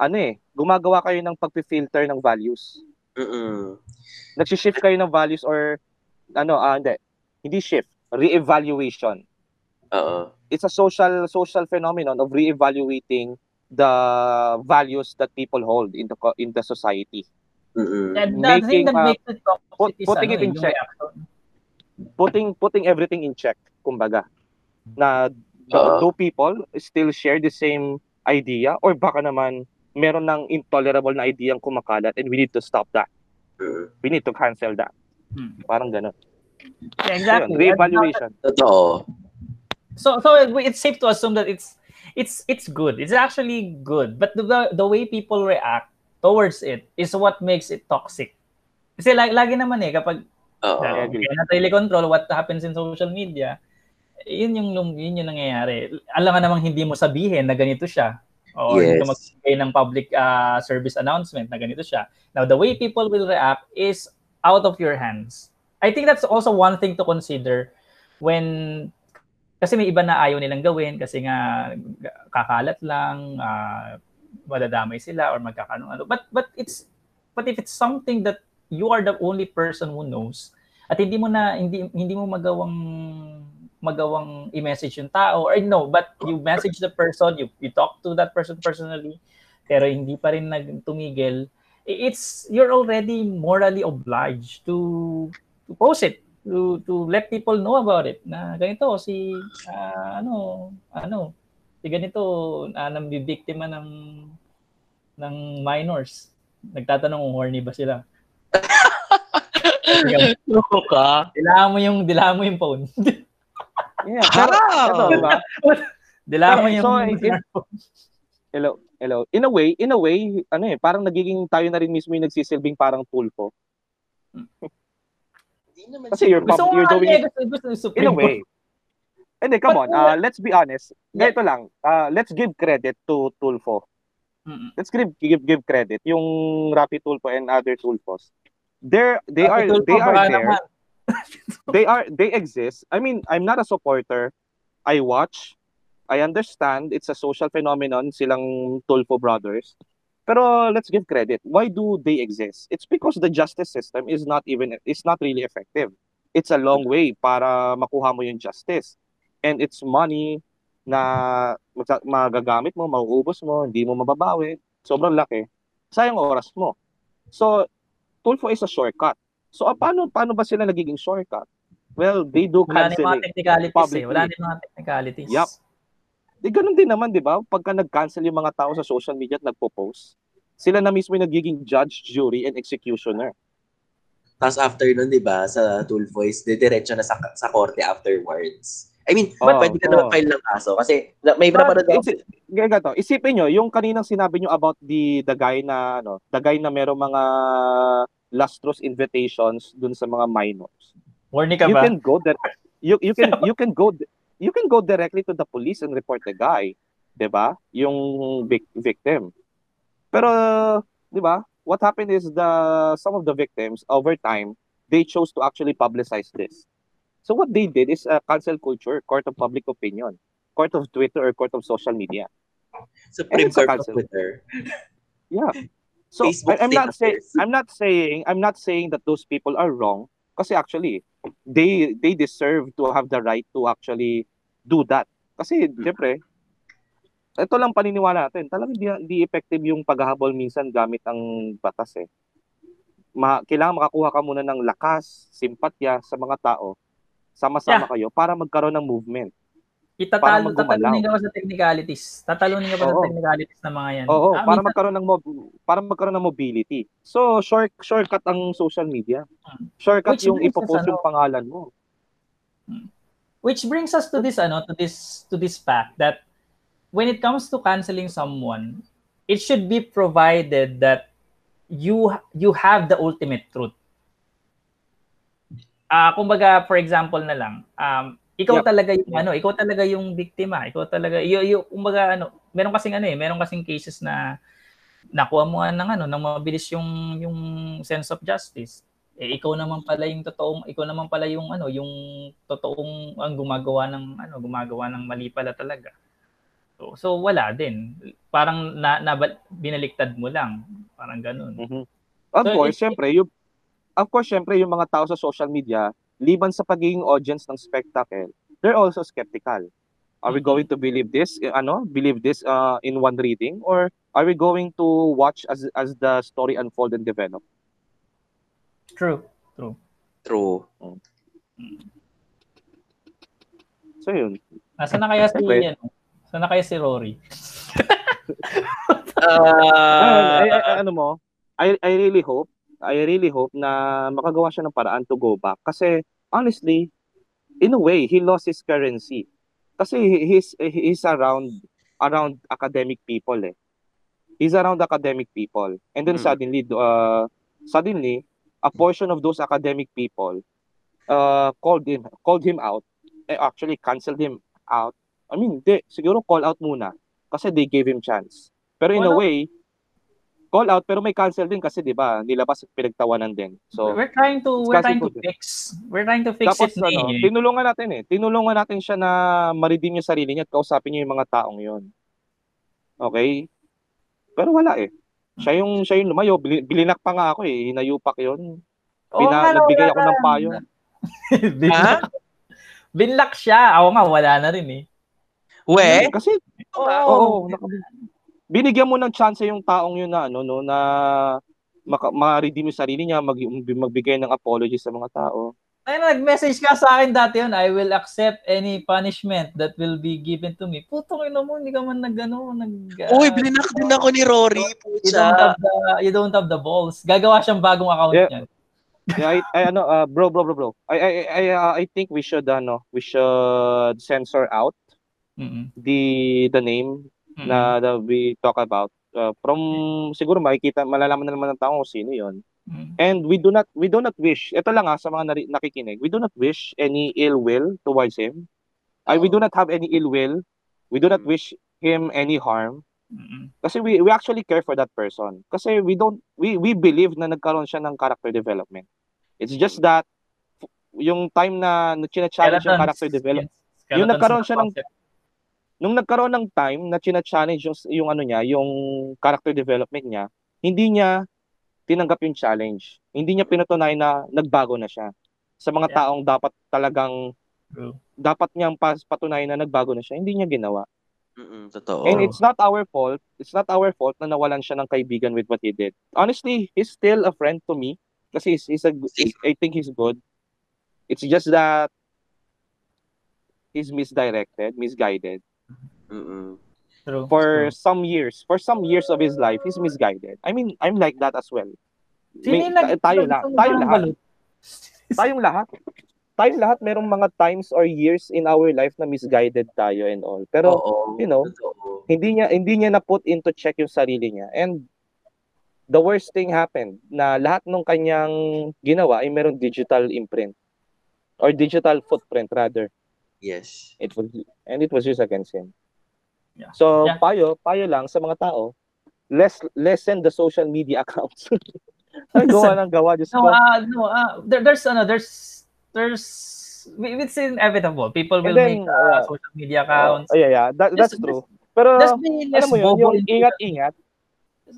ano eh, gumagawa kayo ng pagpi-filter ng values. Mm. Nagsi-shift kayo ng values or ano, ah hindi, hindi shift, re-evaluation. Oo. It's a social social phenomenon of re-evaluating the values that people hold in the in the society. Mm. And the thing making, that uh, makes it put- putting ano, it in check. reaction. putting putting everything in check kumbaga na do, Oo. do people still share the same idea or baka naman meron ng intolerable na idea ang kumakalat and we need to stop that Mm. we need to cancel that Hmm. parang ganun Yeah, exactly. And re-evaluation Totoo. so so it- it's safe to assume that it's it's it's good it's actually good but the the way people react towards it is what makes it toxic kasi lagi, lagi naman eh kapag you cannot really control what happens in social media yun yung lum- yun yung nangyayari alam nga namang hindi mo sabihin na ganito siya or hindi ka Yes. magbigay ng public uh, service announcement na ganito siya now the way people will react is out of your hands I think that's also one thing to consider when kasi may iba na ayaw nilang gawin kasi nga kakalat lang, ah, madadamay sila or magkakaroon ano. But but it's but if it's something that you are the only person who knows at hindi mo na hindi hindi mo magawang magawang i-message yung tao or no, but you message the person, you you talk to that person personally pero hindi pa rin nagtumigil it's you're already morally obliged to to post it to to let people know about it na ganito si ah, ano ano si ganito uh, nambibiktima ng ng minors. Nagtatanong kung horny ba sila. Loko ka. dilaan mo yung dilaan mo yung phone yeah pero ito, diba? So, yung so, if- hello hello in a way in a way ano eh parang nagiging tayo na rin mismo yung nagsisilbing parang Di naman kasi you're mo you're doing it in a way. Hindi, come on. Uh, let's be honest. Ganito lang. Uh, let's give credit to Tulfo. Mm-mm. Let's give give give credit yung Rappi Tulfo and other Tulfos. They're they are Tulfo, they are there. naman. They are they exist. I mean, I'm not a supporter. I watch. I understand it's a social phenomenon silang Tulfo brothers. Pero let's give credit. Why do they exist? It's because the justice system is not even it's not really effective. It's a long way para makuha mo yung justice. And it's money na magagamit mo, mauubos mo, hindi mo mababawi. Sobrang laki. Sayang oras mo. So, Tulfo is a shortcut. So, ah, paano, paano ba sila nagiging shortcut? Well, they do wala na yung mga canceling. technicalities eh. wala na yung mga technicalities Yup. Di ganun din naman, di ba? Pagka nag-cancel yung mga tao sa social media at nagpo-post, sila na mismo yung nagiging judge, jury, and executioner. Tapos after nun, di ba, sa Tool Voice, didiretso na sa, sa korte afterwards. I mean, Oo, ba't pwede ka naman oo. file ng kaso? Kasi na- may napanood ako. isi- ganyan ganito, isipin nyo, yung kaninang sinabi nyo about the the guy na, ano, the guy na merong mga lustrous invitations dun sa mga minors. Horny ka you ba? can go that you you can you can go you can go directly to the police and report the guy, 'di ba? Yung vic- victim. Pero 'di ba? What happened is the some of the victims over time they chose to actually publicize this. So what they did is a cancel culture, court of public opinion, court of Twitter or court of social media. Supreme Court of. Twitter. Yeah. So Facebook I'm not saying. I'm not saying I'm not saying that those people are wrong kasi actually they they deserve to have the right to actually do that. Kasi syempre ito lang paniniwala natin. Talagang di, di effective yung paghahabol minsan gamit ang batas eh. Ma, kailangan makakuha ka muna ng lakas, simpatya sa mga tao. Sama-sama kayo para magkaroon ng movement. Itatalo, tatalunin ka pa sa technicalities. Tatalunin ka pa sa Oo. technicalities ng mga yan. Oo, Ah, para minsan- magkaroon ng mob- para magkaroon ng mobility. So, short shortcut ang social media. Hmm. Shortcut Which yung brings us, ipopost ano, yung pangalan mo. Which brings us to this ano to this to this fact that when it comes to canceling someone, it should be provided that you you have the ultimate truth. Ah, kumbaga for example na lang, um ikaw Yep. talaga yung ano, ikaw talaga yung biktima, ikaw talaga yung, yung kumbaga ano, meron kasing ano eh, meron kasing cases na nakuha mo nga ng ano, ng mabilis yung yung sense of justice. Eh ikaw naman pala yung totoong ikaw naman pala yung ano yung totoong ang gumagawa ng ano gumagawa ng mali pala talaga. So, so wala din. Parang na, na binaliktad mo lang. Parang ganun. Mhm. Of So, course, it- syempre, yung of course, syempre yung mga tao sa social media, liban sa pagiging audience ng spectacle, they're also skeptical. Are we Mhm. going to believe this, eh, ano, believe this uh, in one reading or are we going to watch as as the story unfold and develop? true True. So yun. nasa na kaya si Siyempre. ano Saan na kaya si Rory Ah, ay, ay, ay, ano mo, I, I really hope, I really hope na makagawa siya ng paraan to go back. Kasi, honestly, in a way, he lost his currency. Kasi he- he's, he's around, around academic people eh. He's around academic people. And then Mm. suddenly, uh, suddenly, a portion of those academic people uh, called him, called him out, eh, actually canceled him out. I mean, de, siguro call out muna kasi they gave him chance. Pero in a Wala. way, call out pero may cancel din kasi 'di ba? Nilabas at pinagtawanan din. So we're trying to we're trying to fix we're trying to fix tapos it ano, eh. tinulungan natin eh. Tinulungan natin siya na ma-redeem yung sarili niya at kausapin niya yung mga taong 'yon. Okay? Pero wala eh. Siya yung siya yung lumayo, Bili- bilinak pa nga ako eh, hinayupak 'yon. Nagbigay wala ako ng na. payo. Binlock. Binlock siya. Ako nga, wala na rin eh. we? Kasi Oo. Oo, naka- binigyan mo ng chance yung taong yun na ano no na maka, ma-redeem yung sarili niya, mag, magbigay ng apology sa mga tao. Ay, nag-message ka sa akin dati yun, I will accept any punishment that will be given to me. Putong ina mo, hindi ka man nag, ano, nag... Uy, ah, blinak din ako ni Rory. you don't Pucha. have the you don't have the balls. Gagawa siyang bagong account Yeah. niyan. Yeah, I, I ano uh, bro bro bro bro. I I I uh, I think we should ano, we should censor out Mm-mm. the the name Mm-mm. na that we talk about. Uh, from siguro makikita malalaman na naman ng tao kung sino 'yon. Mm. And we do not we do not wish. Ito lang ah sa mga nari- nakikinig. We do not wish any ill will towards him. I we do not have any ill will. We do not wish him any harm. Mm-mm. Kasi we we actually care for that person. Kasi we don't we we believe na nagkaroon siya ng character development. It's just that yung time na china-challenge yung Skeletons. character development, Skeletons Yung nagkaroon na siya ng- concept. Nung nagkaroon ng time na china-challenge yung, yung ano niya, yung character development niya, hindi niya tinanggap yung challenge. Hindi niya pinatunayan na nagbago na siya. Sa mga Yeah. taong dapat talagang True. dapat niyang patunayan na nagbago na siya, hindi niya ginawa. Mm-mm, totoo. And it's not our fault. It's not our fault na nawalan siya ng kaibigan with what he did. Honestly, he's still a friend to me kasi he's, he's a he's, I think he's good. It's just that he's misdirected, misguided. Mm-mm. True. For True. some years, for some years of his life, he's misguided. I mean, I'm like that as well. May- ta- tayo la, nagtutulong tayo lahat. Tayong lahat. Tayong lahat merong mga times or years in our life na misguided tayo and all. Pero Oo, you know, totoo. hindi niya hindi niya na put into check yung sarili niya and the worst thing happened na lahat ng kanyang ginawa ay merong digital imprint or digital footprint rather. Yes. It was and it was used against him. Yeah. So Yeah. payo, payo lang sa mga tao, less lessen the social media accounts. Ay, gawa ng gawa, Diyos No, ko. uh, no, uh, there, there's ano, there's there's it's inevitable. People will then, make uh, uh, social media accounts. Oh, yeah, yeah. That, that's Just- true. Pero Just alam mo yun, yung in- ingat-ingat,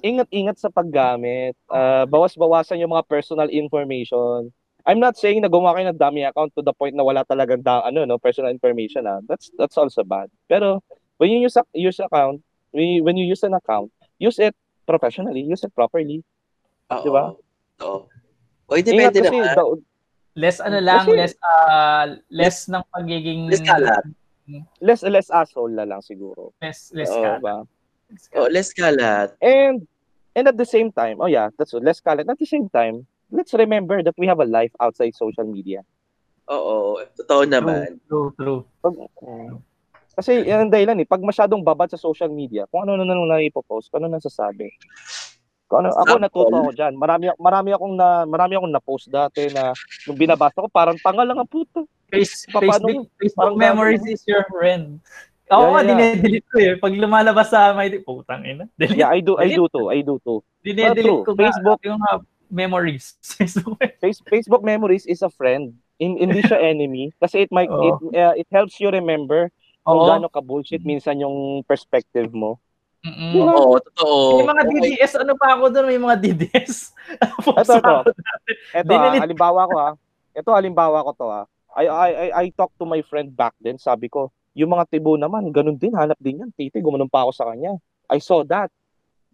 ingat-ingat sa paggamit, uh, bawas-bawasan yung mga personal information. I'm not saying na gumawa kayo ng dummy account to the point na wala talagang da, ano, no, personal information. Ah. That's that's also bad. Pero when you use a, use account, when you, when you use an account, use it professionally, use it properly. Oo. Di ba? Oo. O, depende kasi, naman. the- less ano lang, Kasi- less uh, less ng pagiging Less kalat. less less asshole na lang siguro. Less less Oo, kalat. ba? Less Oh, kalat. less kalat. And and at the same time, oh yeah, that's less kalat. At the same time, let's remember that we have a life outside social media. Oo. Totoo naman. True, true. Pag, kasi yan ang dahilan eh. Pag masyadong babad sa social media, kung ano na nang naipopost, kung ano nasasabi. Kung ano, ako natuto ako dyan. Marami, marami akong na marami akong na-post dati na nung binabasa ko, parang tanga lang ang puto. Face, Facebook, Facebook parang memories is your friend. Ako Yeah, nga, yeah. dinedelete ko eh. Pag lumalabas sa my... Putang ina. Delete. Yeah, I do, I do too. I do too. Dinedelete true. ko Facebook- yung memories. Facebook. Face, Facebook memories is a friend. In, hindi siya enemy. Kasi it might, it, Oo. uh, it helps you remember kung Oo. gaano ka bullshit minsan yung perspective mo. Mm-mm. Diba? Oo, totoo. May mga DDS, ano pa ako doon? May mga DDS. Ito, ito. Ito ah, halimbawa ko ah. Ito halimbawa ko to ah. I, I, I, I talked to my friend back then. Sabi ko, yung mga tibo naman, ganun din, hanap din yan. Titi, gumanon pa ako sa kanya. I saw that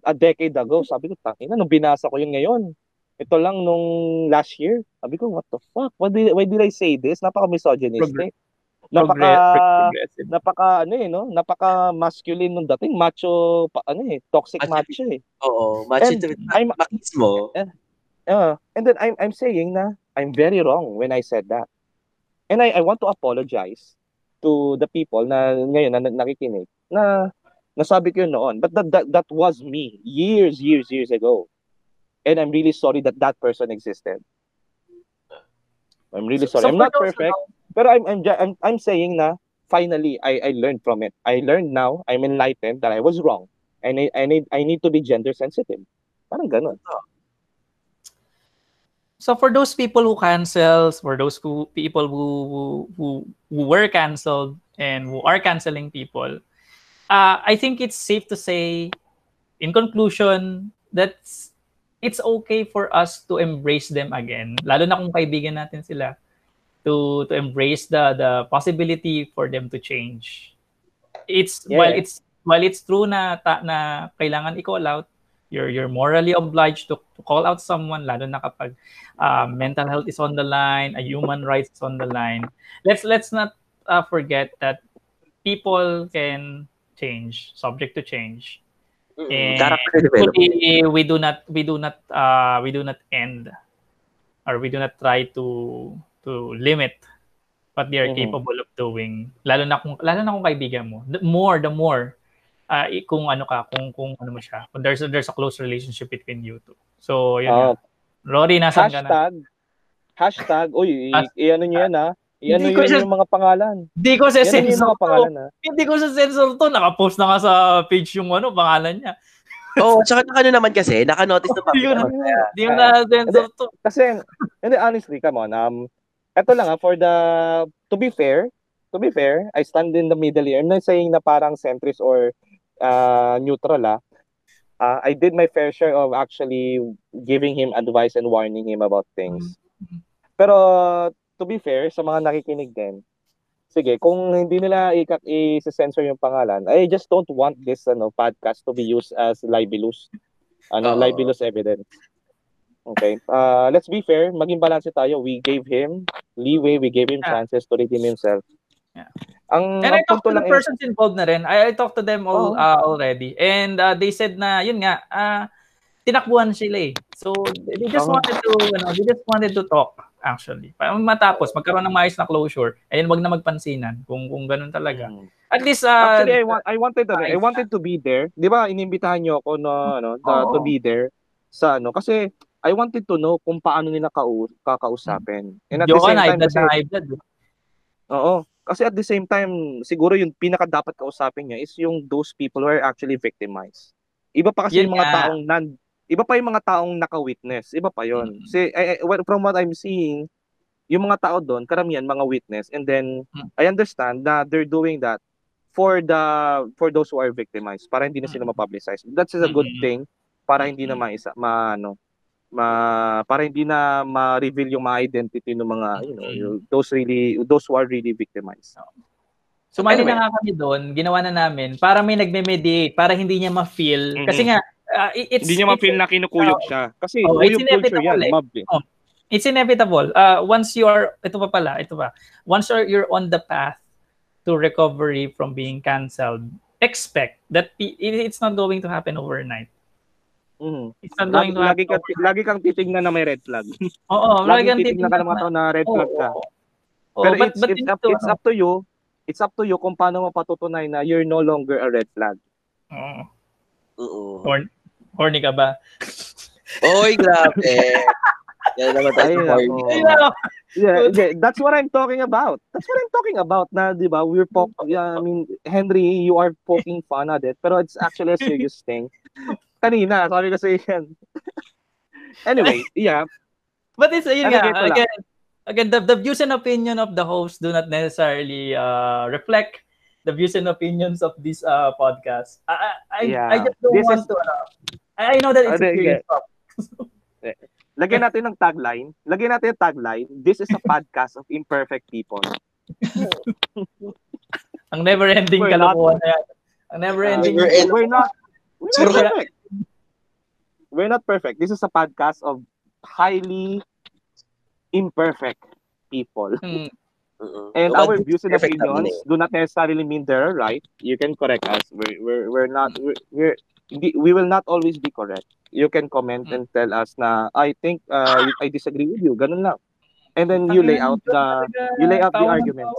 a decade ago. Sabi ko, tangina, nung binasa ko yun ngayon. Ito lang nung last year. Sabi ko, what the fuck? Why did, why did I say this? Napaka-misogynistic. Napaka, Progressive. napaka, ano eh, no? Napaka-masculine nung dating. Macho, pa, ano eh, toxic Macho. macho eh. Oo. Match And it. I'm, Makis mo. Uh, and then I'm I'm saying na I'm very wrong when I said that. And I, I want to apologize to the people na ngayon na na- nakikinig na nasabi ko yun noon. But that, that, that was me years, years, years ago. And I'm really sorry that that person existed. I'm really sorry. I'm for not perfect, pero I'm, I'm, I'm, I'm saying na finally, I, I learned from it. I learned now, I'm enlightened that I was wrong. And I, I, need, I need to be gender sensitive. Parang ganun. So for those people who cancels, for those who people who who, who were canceled and who are canceling people, uh, I think it's safe to say, in conclusion, that it's okay for us to embrace them again. Lalo na kung kaibigan natin sila, to to embrace the the possibility for them to change. It's Yeah. while it's while it's true na ta, na kailangan i-call out, you're you're morally obliged to, to call out someone lalo na kapag uh, mental health is on the line, a human rights is on the line. Let's let's not uh, forget that people can change, subject to change. And we, we do not we do not uh, we do not end or we do not try to to limit what they are Mhm. capable of doing. Lalo na kung lalo na kung kaibigan mo. The more the more uh, kung ano ka, kung kung ano mo siya. Kung there's a, there's a close relationship between you two. So, yun Ah, nga. Rory, nasan ka na? hashtag, hashtag, uy, i-ano nyo yan ha? I-ano Hindi ko yun siya- yung mga pangalan. Hindi ko sa Yan sensor mga to. pangalan ha? Hindi ko sa sensor to. Nakapost na nga sa page yung ano, pangalan niya. Oo, tsaka naka ano naman kasi, naka-notice na na, pa. hindi ko na sensor to. Kasi, hindi, honestly, come on, um, eto lang ha, for the, to be fair, to be fair, I stand in the middle here. I'm not saying na parang centrist or uh, neutral ah. Uh, I did my fair share of actually giving him advice and warning him about things. Pero, to be fair, sa mga nakikinig din, sige, kung hindi nila i- i-censor yung pangalan, I just don't want this ano podcast to be used as libelous. Ano, Oo. libelous evidence. Okay. Uh, let's be fair, maging balance tayo. We gave him leeway, we gave him Yeah. chances to redeem himself. Yeah. Ang, And I talked to the persons involved na rin. I, I talked to them all Oo. uh, already. And uh, they said na, yun nga, uh, tinakbuhan sila eh. So, they just Oo. wanted to, ano, they just wanted to talk, actually. Para matapos, magkaroon ng maayos na closure. And wag na magpansinan kung kung ganun talaga. Mm. At least, uh, Actually, I, want, I wanted to, I wanted to be there. 'Di ba? Inimbitahan niyo ako no ano, na- Oo. to be there sa ano kasi I wanted to know kung paano nila kau- kakausapin. And at the Jowa same na, time, kasi, na blood. oo, kasi at the same time, siguro yung pinaka dapat kausapin niya is yung those people who are actually victimized. Iba pa kasi Yun yung mga nga. taong nan Iba pa yung mga taong naka-witness. Iba pa yon. Mm. Si I, I- well, from what I'm seeing, yung mga tao doon, karamihan mga witness and then Mm. I understand that they're doing that for the for those who are victimized para hindi na sila ma-publicize. That's a good Mm. thing para hindi na maisa ma ano ma para hindi na ma-reveal yung mga identity ng mga you know Mm. yung- those really those who are really victimized. Sumali Anyway. na nga kami doon, ginawa na namin para may nagme-mediate, para hindi niya ma-feel. Mhm. Kasi nga, uh, it- it's, hindi niya it's- ma-feel na kinukuyog siya kasi Oh, it's inevitable yan, eh. mob eh. it's inevitable. Uh, once you are, ito pa pala, ito pa. Once you're, you're on the path to recovery from being canceled, expect that it's not going to happen overnight. Mhm. It's not Lagi, lagi, happen. ka, lagi kang titignan na may red flag. Oo, lagi kang titignan ka ng mga tao na red Oo, flag ka. Oo, Pero but- it's, but it's, up, to, it's up to you. It's up to you kung paano mo patutunay na you're no longer a red flag. Oo. Oo. Horn- horny ka ba? Oy, grabe. Yan naman tayo horny. Yeah, yeah, that's what I'm talking about. That's what I'm talking about. Na, di ba? We're po- yeah, I mean, Henry, you are poking fun at it, pero it's actually a serious thing. Kanina, sabi ko sa yan. anyway, yeah. But it's, yun nga, again, again the, the views and opinion of the host do not necessarily uh, reflect the views and opinions of this uh, podcast. I, I, Yeah. I just don't This want is- to, uh, I know that it's Ano, a serious topic. Lagyan natin ng tagline. Lagyan natin yung tagline. This is a podcast of imperfect people. Ang never-ending We're kalokohan na yan. Ang never-ending. Never end. We're not, we're not perfect. We're not perfect. This is a podcast of highly imperfect people. Hmm. Oo. And Well, our views and opinions do not necessarily mean they're right. You can correct us. We're we're, we're not we're, we're we will not always be correct. You can comment and tell us na I think uh, I disagree with you. Ganun lang. And then you lay out the you lay out the arguments.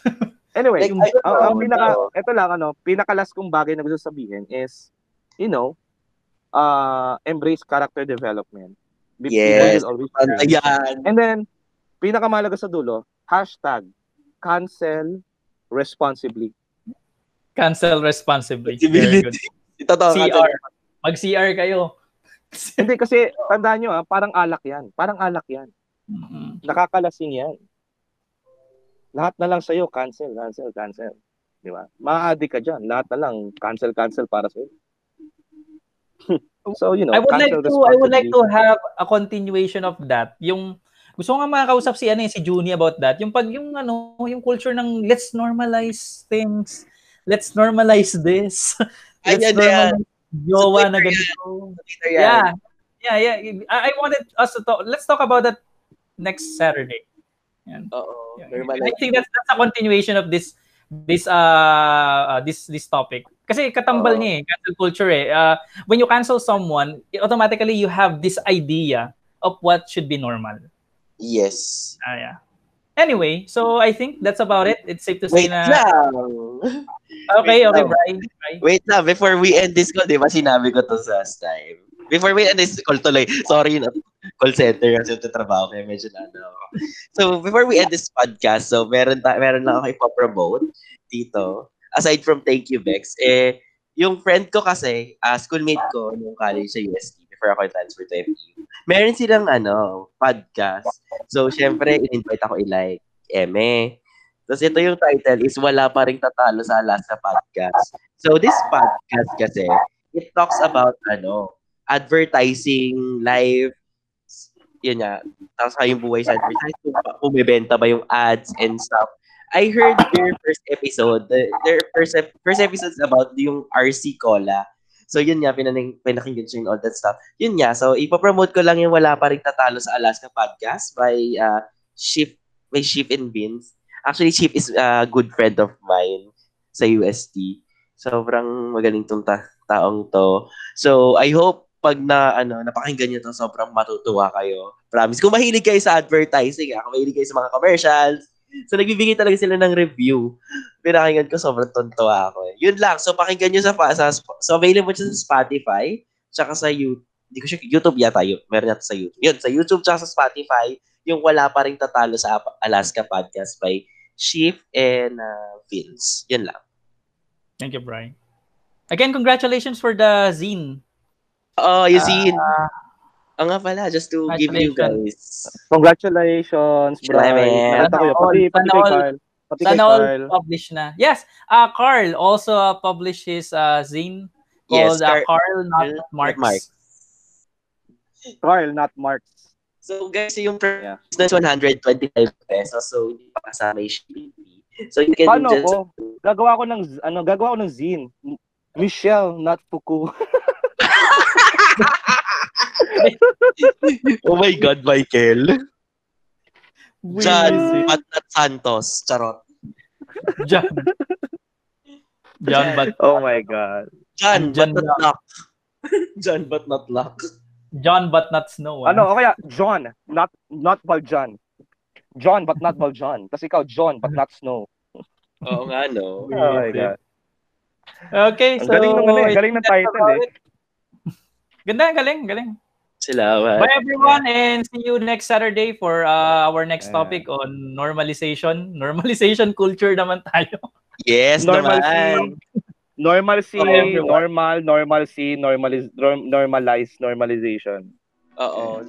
Anyway, Like, ang, ang pinaka no. ito lang ano, pinakalas kong bagay na gusto sabihin is you know, uh embrace character development. Be- Yes. always Ano learn. yan? And then, pinakamalaga sa dulo, hashtag cancel responsibly. Cancel responsibly. Very good. Civility. Totoo. CR. Mag-CR kayo. Hindi kasi, tandaan nyo ah, parang alak yan. Parang alak yan. Mhm. Nakakalasing yan. Lahat na lang sa'yo, cancel, cancel, cancel. Di ba? Ma-addict ka dyan. Lahat na lang, cancel, cancel para sa'yo. so, you know, I would like to I would like to have a continuation of that. Yung gusto ko nga makakausap si ano eh, si Junie about that. Yung pag yung ano, yung culture ng let's normalize things. Let's normalize this. let's Ayan, yan. normalize jowa Sa na ganito. Yeah. Yeah, yeah. I, I wanted us to talk. Let's talk about that next Saturday. Yan. Oo. Yeah. I think that's that's a continuation of this this uh, uh this this topic. Kasi katambal Oo. niya eh, cancel culture eh. Uh, when you cancel someone, automatically you have this idea of what should be normal. Yes. Ah, yeah. Anyway, so I think that's about it. It's safe to say Wait na lang. Okay, Wait okay. Bri. Bri. Wait lang, before we end this call, di ba sinabi ko to last time? Before we end this call tuloy, sorry na, call center kasi ito trabaho kaya medyo na ano. So, before we end this podcast, so meron, ta- meron lang ako ipapromote dito. Aside from thank you, Bex, eh, yung friend ko kasi, ah, schoolmate ko nung college sa UST before ako transfer to FU, meron silang ano, podcast. So, syempre, in-invite ako i-like, Eme. Tapos ito yung title is Wala pa rin tatalo sa Alaska Podcast. So this podcast kasi, it talks about ano, advertising, live, yun nga, tapos kayong buhay sa advertising, bumibenta ba yung ads and stuff. I heard their first episode, the- their first first episode is about yung RC Cola. So yun nga, pinaning, pinakinggan siya yung all that stuff. Yun nga, so ipopromote ko lang yung Wala pa rin tatalo sa Alaska Podcast by uh, Shift, by Shift and Beans. Actually, Chip is a good friend of mine sa UST. Sobrang magaling tong ta- taong to. So, I hope pag na ano napakinggan niyo to, sobrang matutuwa kayo. Promise. Kung mahilig kayo sa advertising, ah, kung mahilig kayo sa mga commercials, so nagbibigay talaga sila ng review. Pinakinggan ko, sobrang tontuwa ako. Eh. Yun lang. So, pakinggan niyo sa, sa so available siya sa Spotify, tsaka sa YouTube, Hindi ko sure, YouTube yata yun. Meron yata sa YouTube. Yun, sa YouTube tsaka sa Spotify, yung wala pa rin tatalo sa Alaska Podcast by Chief and uh, Vince. Yun lang. Thank you, Brian. Again, congratulations for the zine. Oh, you see, Ah, ang nga pala, just to give you guys. Congratulations, Brian. Salamat. Nakita ko yun. Sana Pati, all- pati sana kay all- Carl. Pati kay Sana all Carl. published na. Yes, uh, Carl also uh, published his uh, zine Yes, called uh, Car- Carl Not Marks. Marks. Carl, not Marks. So guys, yung Yeah. price na 125 pesos. So hindi pa kasama yung shipping fee. So you can Paano just... ko? Gagawa ko ng, ano, gagawa ko ng zine. Michelle, not Fuku. oh my God, Michael. John, not Santos. Charot. John. John, but Oh my God. John, John but not Luck. John, but not Luck. John, but not Snow. ah. Ano, o kaya, John, not, not Valjan. John, but not Valjan. Tapos ikaw, John, but not Snow. Oo nga, no? Oh my God. Okay, Ang so... galing ng, ano, eh, galing ng title eh. Ganda, galing, galing. Salamat. Bye everyone and see you next Saturday for uh, our next Yeah. topic on normalization. Normalization culture naman tayo. Yes, Normalcy. naman. Normalcy, Oh, everyone. normal, normalcy, normaliz, norm- normalize, normalization. Oo.